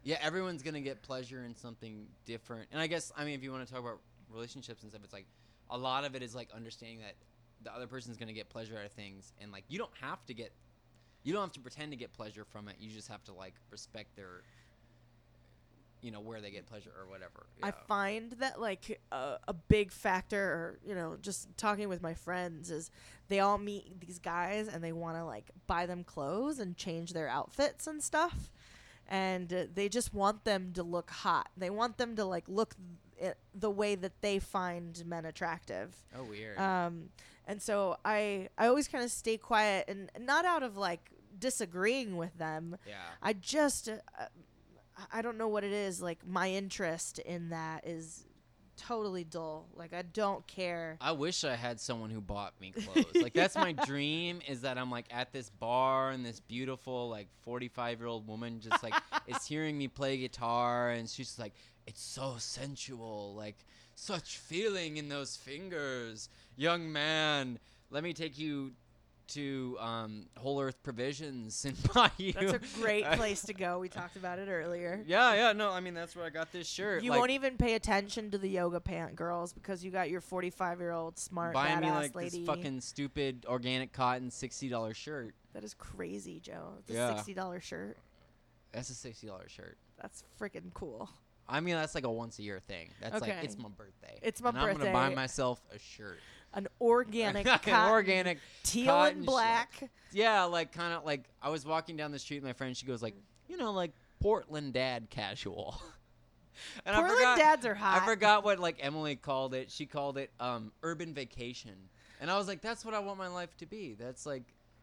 yeah, everyone's gonna get pleasure in something different. And I guess I mean, if you want to talk about relationships and stuff, it's like a lot of it is like understanding that the other person's gonna get pleasure out of things, and like you don't have to get, you don't have to pretend to get pleasure from it. You just have to like respect their, you know, where they get pleasure or whatever. I find that like a, a big factor, or you know, just talking with my friends is they all meet these guys and they want to like buy them clothes and change their outfits and stuff, and uh, they just want them to look hot. They want them to like look th- the way that they find men attractive. oh weird. Um, and so I I always kind of stay quiet and not out of like disagreeing with them. yeah. I just uh, I- I don't know what it is. Like my interest in that is totally dull. Like I don't care. I wish I had someone who bought me clothes. Like that's my dream is that I'm like at this bar and this beautiful like 45 year old woman just like is hearing me play guitar and she's like it's so sensual like such feeling in those fingers young man let me take you to um, Whole Earth Provisions and buy you That's a great place to go. We talked about it earlier. yeah yeah no I mean that's where I got this shirt You like, won't even pay attention to the yoga pant girls because you got your 45 year old smart buy badass me like lady. this fucking stupid organic cotton $60 shirt that is crazy, Joe. It's Yeah. a sixty dollar shirt. that's a $60 shirt That's freaking cool. I mean, that's like a once a year thing. That's like it's my birthday. It's my and I'm gonna buy myself a shirt. An organic, An cotton, organic. teal and black. Yeah, like kind of like I was walking down the street with my friend. She goes like, you know, like Portland dad casual. and I Portland forgot, dads are hot. I forgot what like Emily called it. She called it um urban vacation. And I was like, that's what I want my life to be. That's like.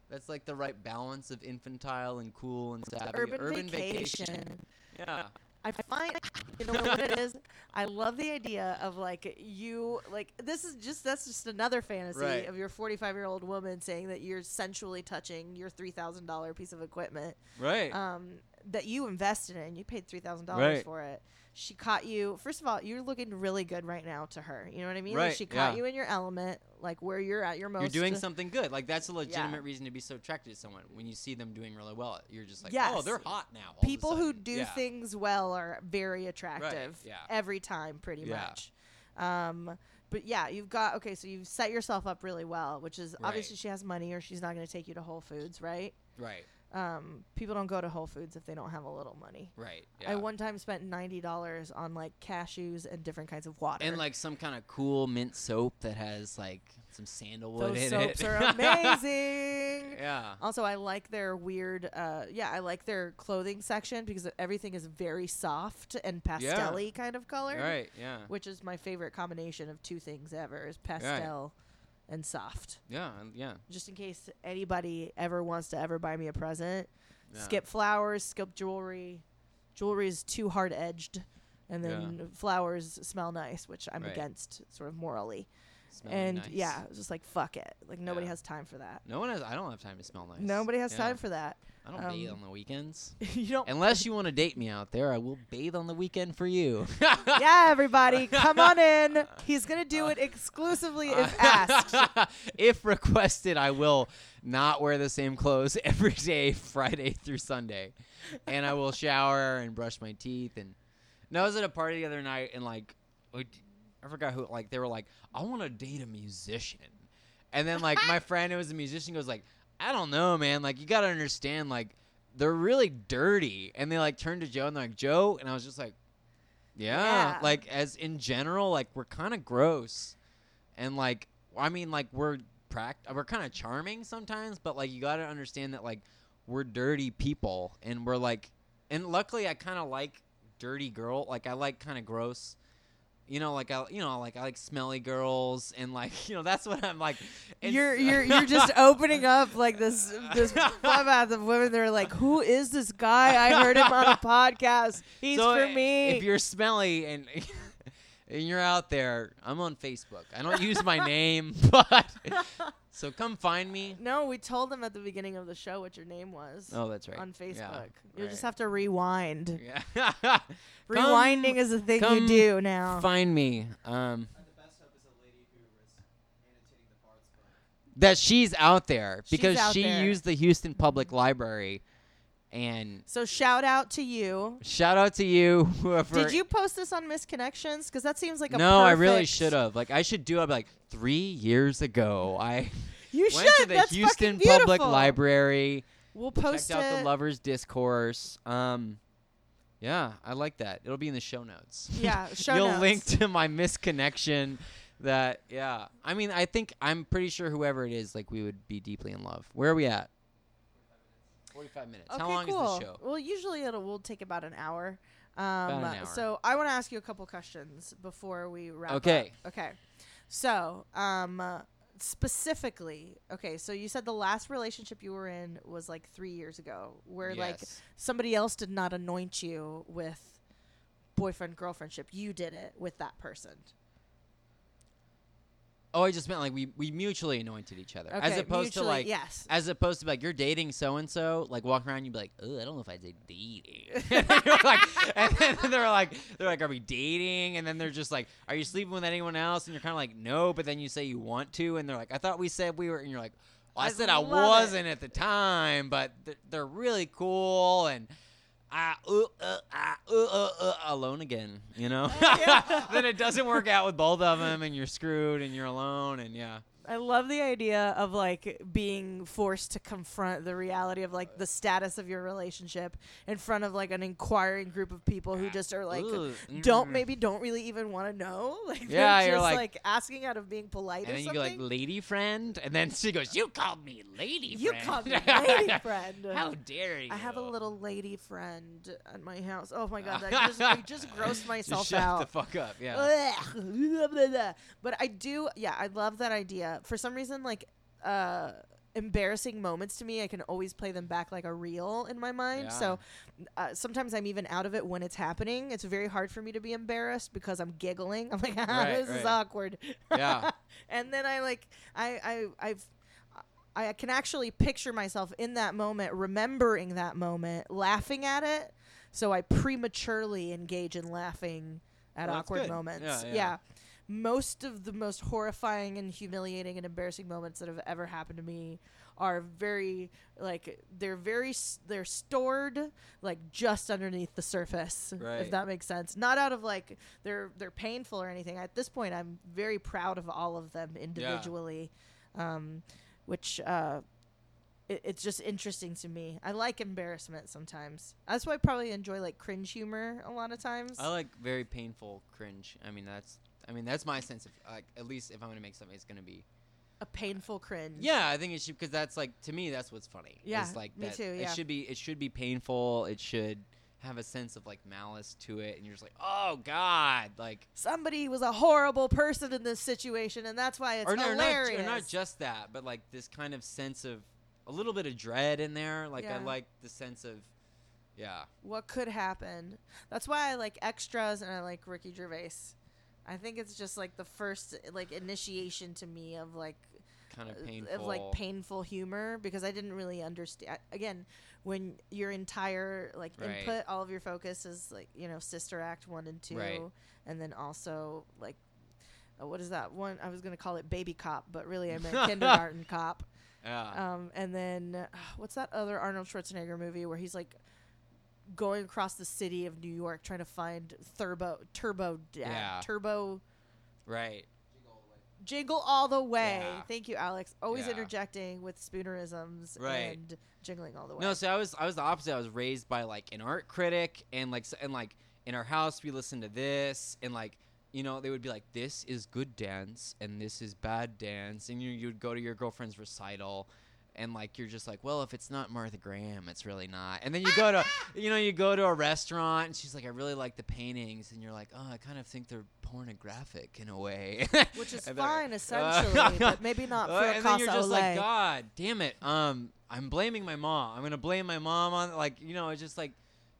That's like the right balance of infantile and cool and savvy. Urban, vacation. Yeah. I find you know what it is. I love the idea of like you like this is just that's just another fantasy Right. of your 45 year old woman saying that you're sensually touching your three thousand dollar piece of equipment Right. um, that you invested in. And you paid three thousand dollars Right. for it. She caught you. First of all, you're looking really good right now to her. You know what I mean? Like Right, she caught yeah. you in your element, like where you're at your most. You're doing something good. Like that's a legitimate Yeah. reason to be so attracted to someone. When you see them doing really well, you're just like, Yes. oh, they're hot now. People who do Yeah. things well are very attractive yeah. every time pretty much um but yeah you've got okay so you've set yourself up really well which is obviously she has money or she's not going to take you to whole foods right Right. Um people don't go to whole foods if they don't have a little money Right. i one time spent $90 on like cashews and different kinds of water and like some kind of cool mint soap that has like some sandalwood those in soaps it. are amazing yeah. Also, I like their weird, uh, yeah, I like their clothing section because everything is very soft and pastel-y kind of color. Right. Yeah. which is my favorite combination of two things ever is pastel and soft. Yeah. and- Yeah. Just in case anybody ever wants to ever buy me a present, yeah. skip flowers, skip jewelry. Jewelry is too hard edged, and then Yeah. flowers smell nice, which I'm Right. against sort of morally. Smelling and nice. yeah, just like fuck it. Like nobody Yeah. has time for that. No one has. I don't have time to smell nice. Nobody has time for that. I don't bathe um, on the weekends. you don't. Unless you want to date me out there, I will bathe on the weekend for you. yeah, everybody, come on in. He's gonna do it exclusively if asked. if requested, I will not wear the same clothes every day, Friday through Sunday, and I will shower and brush my teeth. And no, I was at a party the other night, and like, I forgot who. Like, they were like, "I want to date a musician," and then like my friend who was a musician goes like, "I don't know, man. Like, you gotta understand, like." They're really dirty, and they like turned to Joe and they're like Joe, and I was just like, yeah, Yeah. like as in general, like we're kind of gross, and like I mean, like we're pract- we're kind of charming sometimes, but like you got to understand that like we're dirty people, and we're like, and luckily I kind of like dirty girl, like I like kind of gross. You know, like I, you know, like I like smelly girls, and like you know, that's what I'm like. You're you're you're just opening up like this this bloodbath of women. They're like, who is this guy? I heard him on a podcast. He's So, for eh, me. If you're smelly and and you're out there, I'm on Facebook. I don't use my name, but so come find me. no, we told them at the beginning of the show what your name was Oh, that's right. on Facebook. Yeah, you just have to rewind. Yeah. Rewinding is a thing come you do now. Find me. Um. That she's out there She's because out she there. used the Houston Public Library, and So shout out to you. shout out to you, whoever. Did you post this on Missed Connections? Because that seems like a No, I really should have. Like I should do. it like three years ago. I You went should. to the That's Houston Public. Library. We'll post checked out the lovers discourse. Um, yeah, I like that. It'll be in the show notes. Yeah, show You'll notes. link to my misconnection. That yeah. I mean, I think I'm pretty sure whoever it is, like we would be deeply in love. Where are we at? Forty-five minutes. Okay, How long cool. is the show? Well, usually it'll will take about an hour. Um, an hour. So I want to ask you a couple questions before we wrap Okay. up. Okay. Okay. So, um, uh, specifically, okay. So you said the last relationship you were in was like three years ago, where like somebody else did not anoint you with boyfriend girlfriendship. You did it with that person. Oh, I just meant like we we mutually anointed each other, Okay. as opposed to mutually- like yes. As opposed to like you're dating so and so, like walking around, you'd be like, "Oh, I don't know if I'd say dating." and, then you're like, and then they're like, they're like, "Are we dating?" And then they're just like, "Are you sleeping with anyone else?" And you're kind of like, "No," but then you say you want to, and they're like, "I thought we said we were," and you're like, well, "I, I said I love it. wasn't at the time, but th- they're really cool and." Ah, uh, uh, ah, uh, uh, uh, alone again, you know. Then it doesn't work out with both of them, and you're screwed, and you're alone, and yeah. I love the idea of like being forced to confront the reality of like the status of your relationship in front of like an inquiring group of people who just are like Ugh, don't mm. maybe don't really even want to know. Like Yeah, you're just like- like, asking out of being polite And or then you go like, lady friend, and then she goes, "You called me lady friend you friend." called me lady friend. How dare you? I have a little lady friend at my house. Oh my god, that just, I just grossed myself Just shut out. the fuck up. Yeah. But I do, yeah, I love that idea. For some reason, like uh, embarrassing moments to me, I can always play them back like a reel in my mind. So uh, sometimes I'm even out of it when it's happening. It's very hard for me to be embarrassed because I'm giggling. I'm like, ah, Right, this is awkward. Yeah. and then I like, I, I, I've. I can actually picture myself in that moment, remembering that moment, laughing at it. So I prematurely engage in laughing at Well, awkward moments. Yeah, yeah. Most of the most horrifying and humiliating and embarrassing moments that have ever happened to me are very like they're very they're stored like just underneath the surface if that makes sense. Not out of like they're they're painful or anything. At this point i'm very proud of all of them individually um which uh it, it's just interesting to me. I like embarrassment sometimes. That's why i probably enjoy like cringe humor a lot of times. I like very painful cringe. I mean, that's. I mean, that's my sense of like. At least if I'm gonna make something, it's gonna be. a painful cringe Yeah, I think it should because that's like to me that's what's funny. Yeah, like me that too, yeah. It should be. It should be painful. It should have a sense of like malice to it, and you're just like, oh god, like. somebody was a horrible person in this situation and that's why it's or, no, or hilarious not, or not just that, but like this kind of sense of a little bit of dread in there. Like I like the sense of, yeah, what could happen. That's why I like extras and I like Ricky Gervais. I think it's just like the first like initiation to me of like Kind of painful. of like painful humor because I didn't really understand. Again, when your entire like Right. input, all of your focus is like you know Sister Act one and two, Right. and then also like uh, what is that one? I was gonna call it Baby Cop, but really I meant Kindergarten Cop. Yeah. Um, and then uh, what's that other Arnold Schwarzenegger movie where he's like going across the city of New York trying to find Turbo Turbo Dad, Yeah. Turbo right. Jingle All the Way. Yeah. Thank you, Alex. Always Yeah. interjecting with spoonerisms Right. and jingling all the way. No, so I was I was the opposite. I was raised by like an art critic, and like and like in our house we listened to this, and like you know they would be like, "This is good dance, and this is bad dance," and you you'd go to your girlfriend's recital. And like you're just like, well, if it's not Martha Graham, it's really not. And then you go to, you know, you go to a restaurant, and she's like, I really like the paintings, and you're like, oh, I kind of think they're pornographic in a way. Which is And fine, essentially, but maybe not uh, for and then you're just like, God damn it. Um, I'm blaming my mom. I'm gonna blame my mom on like you know, it's just like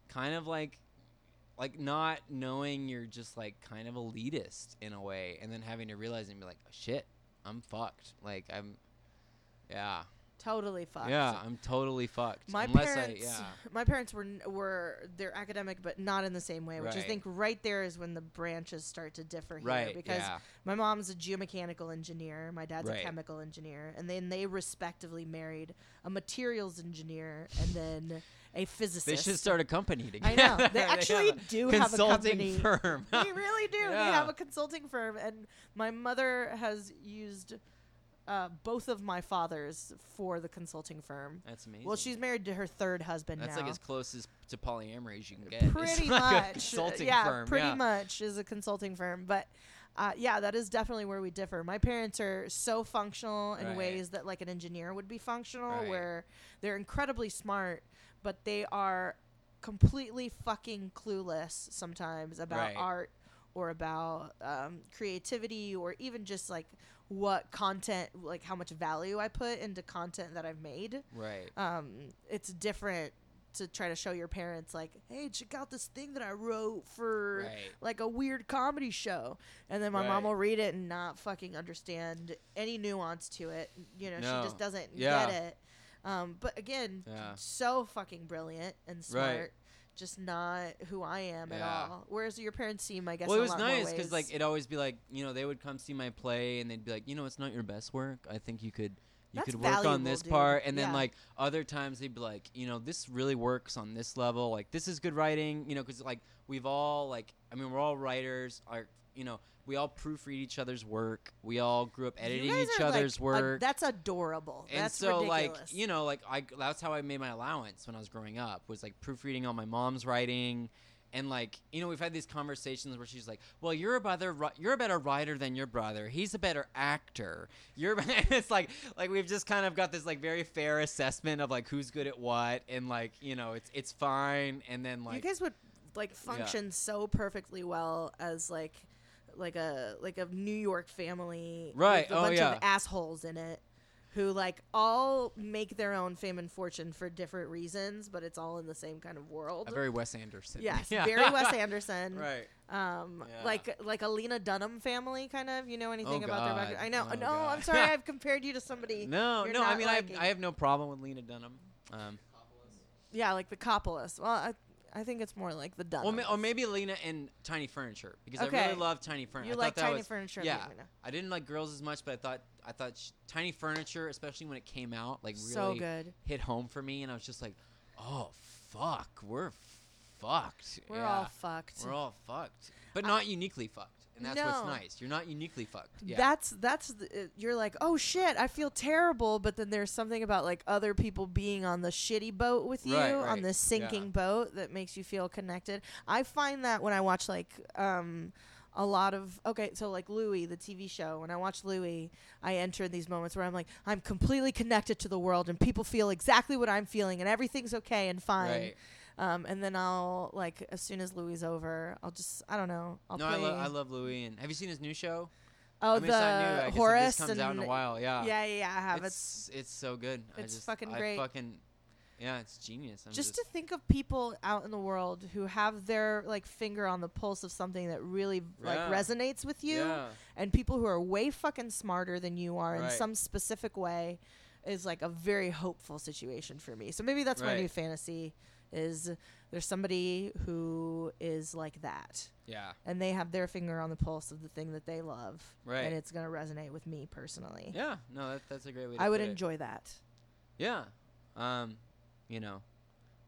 kind of like like not knowing you're just like kind of elitist in a way, and then having to realize and be like, oh, shit, I'm fucked. Like I'm, yeah, Totally fucked. yeah, I'm totally fucked. My Unless parents, I, yeah, my parents were n- were they're academic, but not in the same way. Which I Right. think right there is when the branches start to differ here. right, because yeah, my mom's a geomechanical engineer, my dad's Right. a chemical engineer, and then they respectively married a materials engineer and then a physicist. they should start a company I together. know they have actually a do have a consulting company. firm. they really do. They Yeah. have a consulting firm, and my mother has used uh, both of my fathers for the consulting firm. That's amazing. Well, she's married to her third husband now. That's now. like as close as to polyamory as you can get. It's pretty like a much, consulting yeah, firm. pretty yeah. much is a consulting firm. But uh, yeah, that is definitely where we differ. My parents are so functional in Right. ways that like an engineer would be functional, Right. where they're incredibly smart, but they are completely fucking clueless sometimes about Right. art or about um, creativity or even just like what content like how much value i put into content that i've made Right. um, it's different to try to show your parents like hey check out this thing that i wrote for Right. like a weird comedy show and then my mom will read it and not fucking understand any nuance to it you know No. she just doesn't Yeah. get it um, but again Yeah. so fucking brilliant and smart Right. Just not who i am at Yeah. all whereas your parents seem i guess well, it a was lot more nice because like it'd always be like you know they would come see my play and they'd be like you know it's not your best work. I think you could you That's could work on valuable, this dude. part and then Yeah. like other times they'd be like you know this really works on this level like this is good writing you know because like we've all like I mean we're all writers are you know we all proofread each other's work. We all grew up editing each like, other's ad- work. that's adorable. And that's so ridiculous. like you know like i that's how i made my allowance when i was growing up was like proofreading all my mom's writing. And like you know we've had these conversations where she's like well you're a better you're a better writer than your brother. He's a better actor. You're it's like like we've just kind of got this like very fair assessment of like who's good at what. And like you know it's it's fine. And then like you guys would like function so perfectly well as like like a like a New York family Right. with a Oh, bunch yeah. of assholes in it who like all make their own fame and fortune for different reasons but it's all in the same kind of world. A very wes anderson. Yes Yeah. very Wes Anderson. Right. Um Yeah. like like a Lena Dunham family kind of. You know anything about their background? I know. Oh, no I'm sorry. I've compared you to somebody no no i mean I have. I have no problem with lena dunham. Um yeah like the Coppolas well I, I think it's more like the Dunhams Or, ma- or maybe Lena and Tiny Furniture because I Okay. really love Tiny Furniture. you I like thought that Tiny was, Furniture Yeah, Lena. I didn't like Girls as much, but I thought I thought sh- Tiny Furniture, especially when it came out, like really so good hit home for me, and I was just like, oh fuck, we're fucked. we're Yeah. all fucked we're all fucked, but not uniquely fucked, and that's what's No. nice. You're not uniquely fucked. Yeah. That's that's the, you're like oh shit I feel terrible but then there's something about like other people being on the shitty boat with you Right, on right. the sinking Yeah. boat that makes you feel connected. I find that when I watch like um a lot of okay so like Louie the TV show when I watch Louie I enter in these moments where I'm like I'm completely connected to the world and people feel exactly what I'm feeling and everything's okay and fine. right. Um, and then I'll like as soon as Louie is over, I'll just I don't know. I'll no, I, lo- I love Louis. And have you seen his new show? oh, I mean, the guess it Horace just comes and out in a while. Yeah. yeah, yeah, yeah, I have. It's It's it's so good. It's just, fucking I great. Fucking Yeah, it's genius. I'm just, to think of people out in the world who have their like finger on the pulse of something that really like Yeah. resonates with you Yeah. and people who are way fucking smarter than you are in some specific way is like a very hopeful situation for me. So maybe that's my new fantasy is there's somebody who is like that Yeah. and they have their finger on the pulse of the thing that they love Right. and it's going to resonate with me personally. Yeah. No, that, that's a great way. to I would put it. enjoy that. Yeah. Um, you know,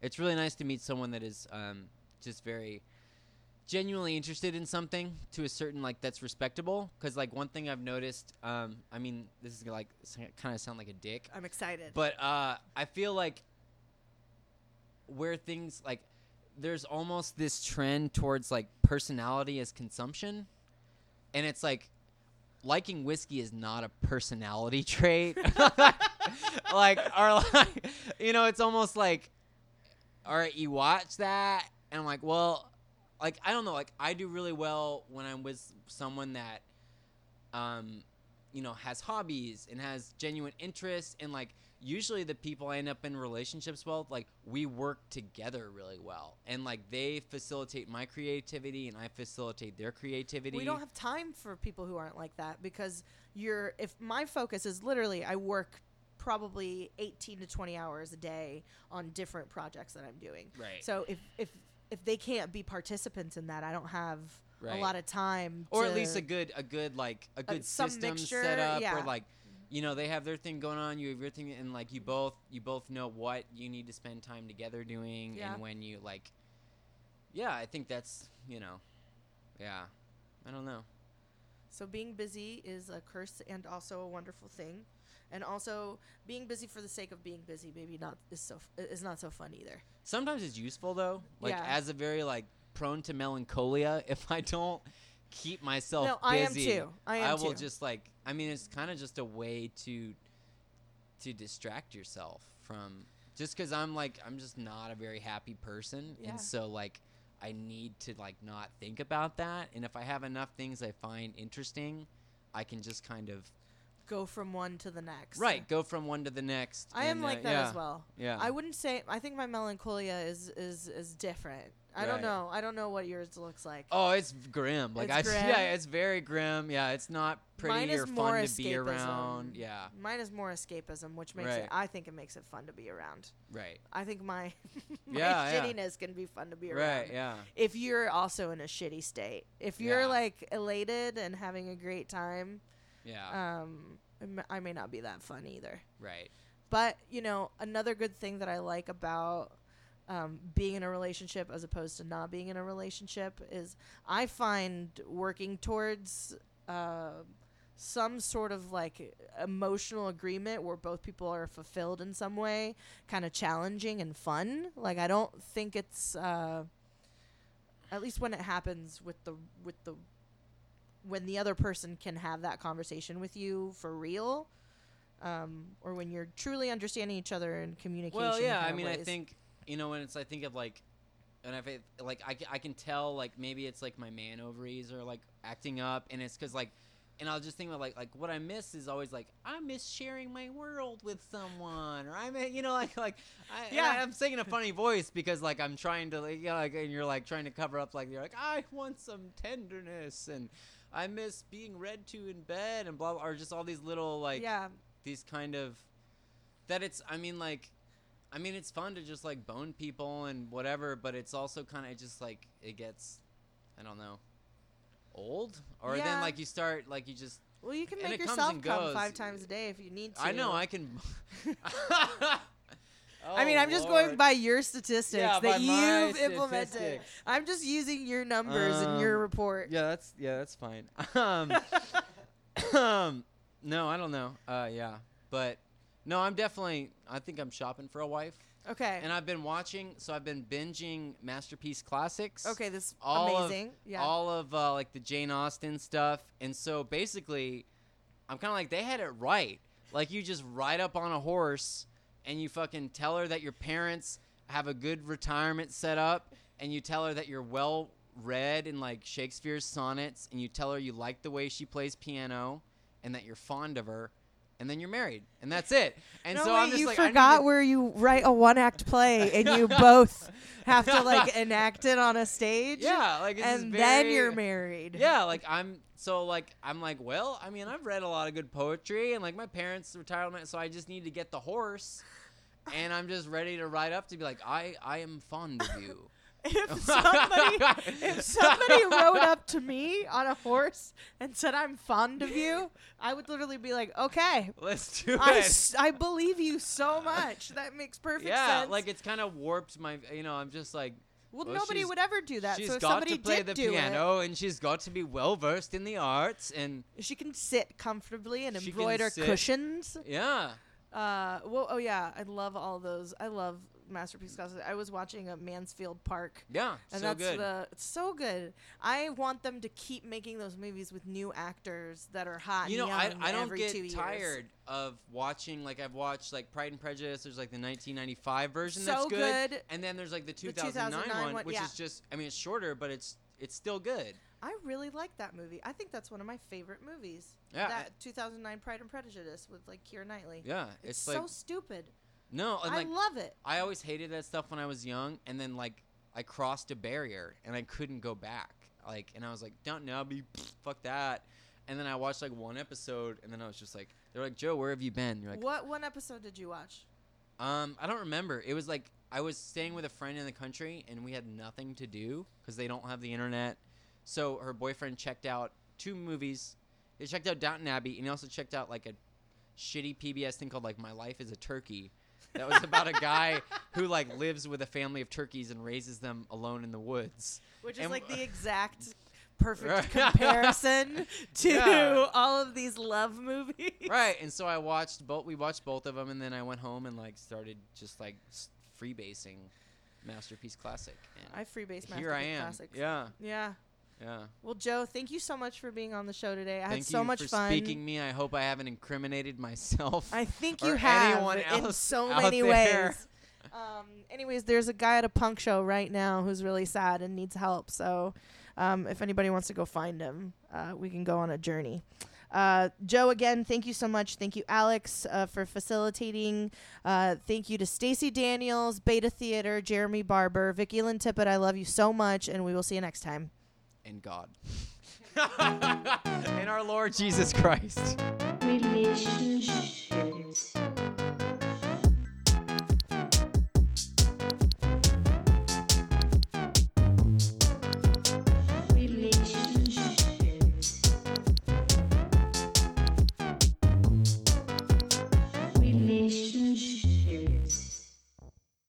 it's really nice to meet someone that is um, just very genuinely interested in something to a certain like that's respectable. Because like one thing I've noticed, um, I mean, this is like kind of sound like a dick, I'm excited. but uh, I feel like where things like there's almost this trend towards like personality as consumption, and it's like liking whiskey is not a personality trait. like, or like, you know, it's almost like, all right, you watch that, and I'm like, well, like I don't know, like I do really well when I'm with someone that, um, you know, has hobbies and has genuine interests, and like usually the people I end up in relationships with, like we work together really well, and like they facilitate my creativity and I facilitate their creativity. we don't have time for people who aren't like that because you're if my focus is literally I work probably 18 to 20 hours a day on different projects that I'm doing. right. So if if if they can't be participants in that, I don't have Right. a lot of time or to- at least a good a good like a uh, good some system mixture, set up yeah. where like you know they have their thing going on you have your thing and like you both you both know what you need to spend time together doing Yeah. and when you like yeah i think that's you know yeah i don't know So being busy is a curse and also a wonderful thing. And also being busy for the sake of being busy maybe not is so is not so fun either. sometimes it's useful though like Yeah. as a very like prone to melancholia if i don't keep myself No, busy I am too. I am I will too. just like i mean it's kind of just a way to to distract yourself from just because i'm like i'm just not a very happy person Yeah. and so like i need to like not think about that and if i have enough things i find interesting i can just kind of Go from one to the next. right go from one to the next I am uh, like that yeah, as well. yeah I wouldn't say I think my melancholia is is is different. I don't know. I don't know what yours looks like. Oh, it's grim. Like It's I, grim? yeah, it's very grim. Yeah, it's not pretty Mine is or more fun to be escapism. around. Yeah, Mine is more escapism, which makes Right. it I think it makes it fun to be around. right, I think my my Yeah, yeah. shittiness can be fun to be around. right, yeah, If you're also in a shitty state. If you're Yeah. like elated and having a great time, yeah, um I may not be that fun either. right, But you know, another good thing that I like about um, being in a relationship as opposed to not being in a relationship is I find working towards uh, some sort of like emotional agreement where both people are fulfilled in some way kind of challenging and fun. Like I don't think it's uh, at least when it happens with the with the when the other person can have that conversation with you for real um, or when you're truly understanding each other and communication. Well, yeah. I mean, I think you know when it's I think of like, and if it like I, I can tell like maybe it's like my man ovaries are like acting up, and it's because like. And I'll just think about like like what I miss is always like I miss sharing my world with someone or I mean you know like like I, Yeah. I, am saying in a funny voice because like I'm trying to like you know like and you're like trying to cover up like you're like I want some tenderness and I miss being read to in bed and blah, blah or just all these little like yeah, these kind of that it's i mean like i mean it's fun to just like bone people and whatever but it's also kind of just like it gets i don't know old? Or then like you start like you just well, you can make yourself come five times a day if you need to. i know i can I mean, Oh, I'm just Lord. going by your statistics Yeah, that you've implemented. statistics. I'm just using your numbers in your Um, report. yeah that's yeah that's fine um, um no i don't know uh yeah but no i'm definitely i think i'm shopping for a wife Okay. and i've been watching so i've been binging masterpiece classics okay, this is all of- amazing. yeah. all of uh, like the Jane Austen stuff, and so basically, I'm kind of like they had it right. Like you just ride up on a horse, and you fucking tell her that your parents have a good retirement set up, and you tell her that you're well read in like Shakespeare's sonnets, and you tell her you like the way she plays piano, and that you're fond of her, and then you're married, and that's it. And no, so wait, I'm just you like, I forgot where you write a one act play and you both have to like enact it on a stage. yeah, like And then you're married. Yeah, like I'm so like I'm like, well, I mean, I've read a lot of good poetry, and like my parents retired, so I just need to get the horse, and I'm just ready to ride up to be like, I I am fond of you. If somebody if somebody rode up to me on a horse and said I'm fond of you, I would literally be like, "Okay, Let's do I, it. s- I believe you so much. That makes perfect yeah, sense." like it's kind of warped my. You know, I'm just like. well, well, nobody would ever do that. She's so got to play the piano, and she's got to be well versed in the arts, and she can sit comfortably and embroider cushions. yeah, Uh, well, oh yeah, I love all those. I love masterpiece classes. I was watching a Mansfield Park. yeah, And so that's good. the it's so good. I want them to keep making those movies with new actors that are hot. you know, and I, I don't get tired of watching. Like I've watched like Pride and Prejudice. There's like the 1995 version So that's good, good. and then there's like the The 2009, 2009 one, one, which yeah. is just. I mean, it's shorter, but it's it's still good. I really like that movie. I think that's one of my favorite movies. Yeah, That 2009 Pride and Prejudice with like Keira Knightley. yeah. It's, It's, so stupid. no, and I love it. I always hated that stuff when I was young, and then like I crossed a barrier and I couldn't go back. Like, and I was like, "Don't know, be fuck that." And then I watched like one episode, and then I was just like, "They're like, Joe, where have you been?" You're like, what one episode did you watch? Um, I don't remember. It was like I was staying with a friend in the country, and we had nothing to do because they don't have the internet. So her boyfriend checked out two movies. They checked out Downton Abbey, and he also checked out like a shitty PBS thing called like My Life is a Turkey. That was about a guy who like lives with a family of turkeys and raises them alone in the woods. Which is And like the exact perfect comparison to Yeah. all of these love movies. right, and so I watched both. We watched both of them, and then I went home and like started just like s- freebasing Masterpiece Classic. And I freebase here I Masterpiece am. Classics. Yeah, Yeah. yeah. Well, Joe, thank you so much for being on the show today. I Thank had so you much for fun. speaking me. I hope I haven't incriminated myself. I think you have anyone in else so many there. ways. Um, anyways, there's a guy at a punk show right now who's really sad and needs help. So, um, if anybody wants to go find him, uh, we can go on a journey. Uh, Joe, again, thank you so much. Thank you, Alex, uh, for facilitating. Uh, thank you to Stacy Daniels, Beta Theater, Jeremy Barber, Vicky Lynn Tippett. I love you so much, and we will see you next time. and God. and our Lord Jesus Christ. relationship.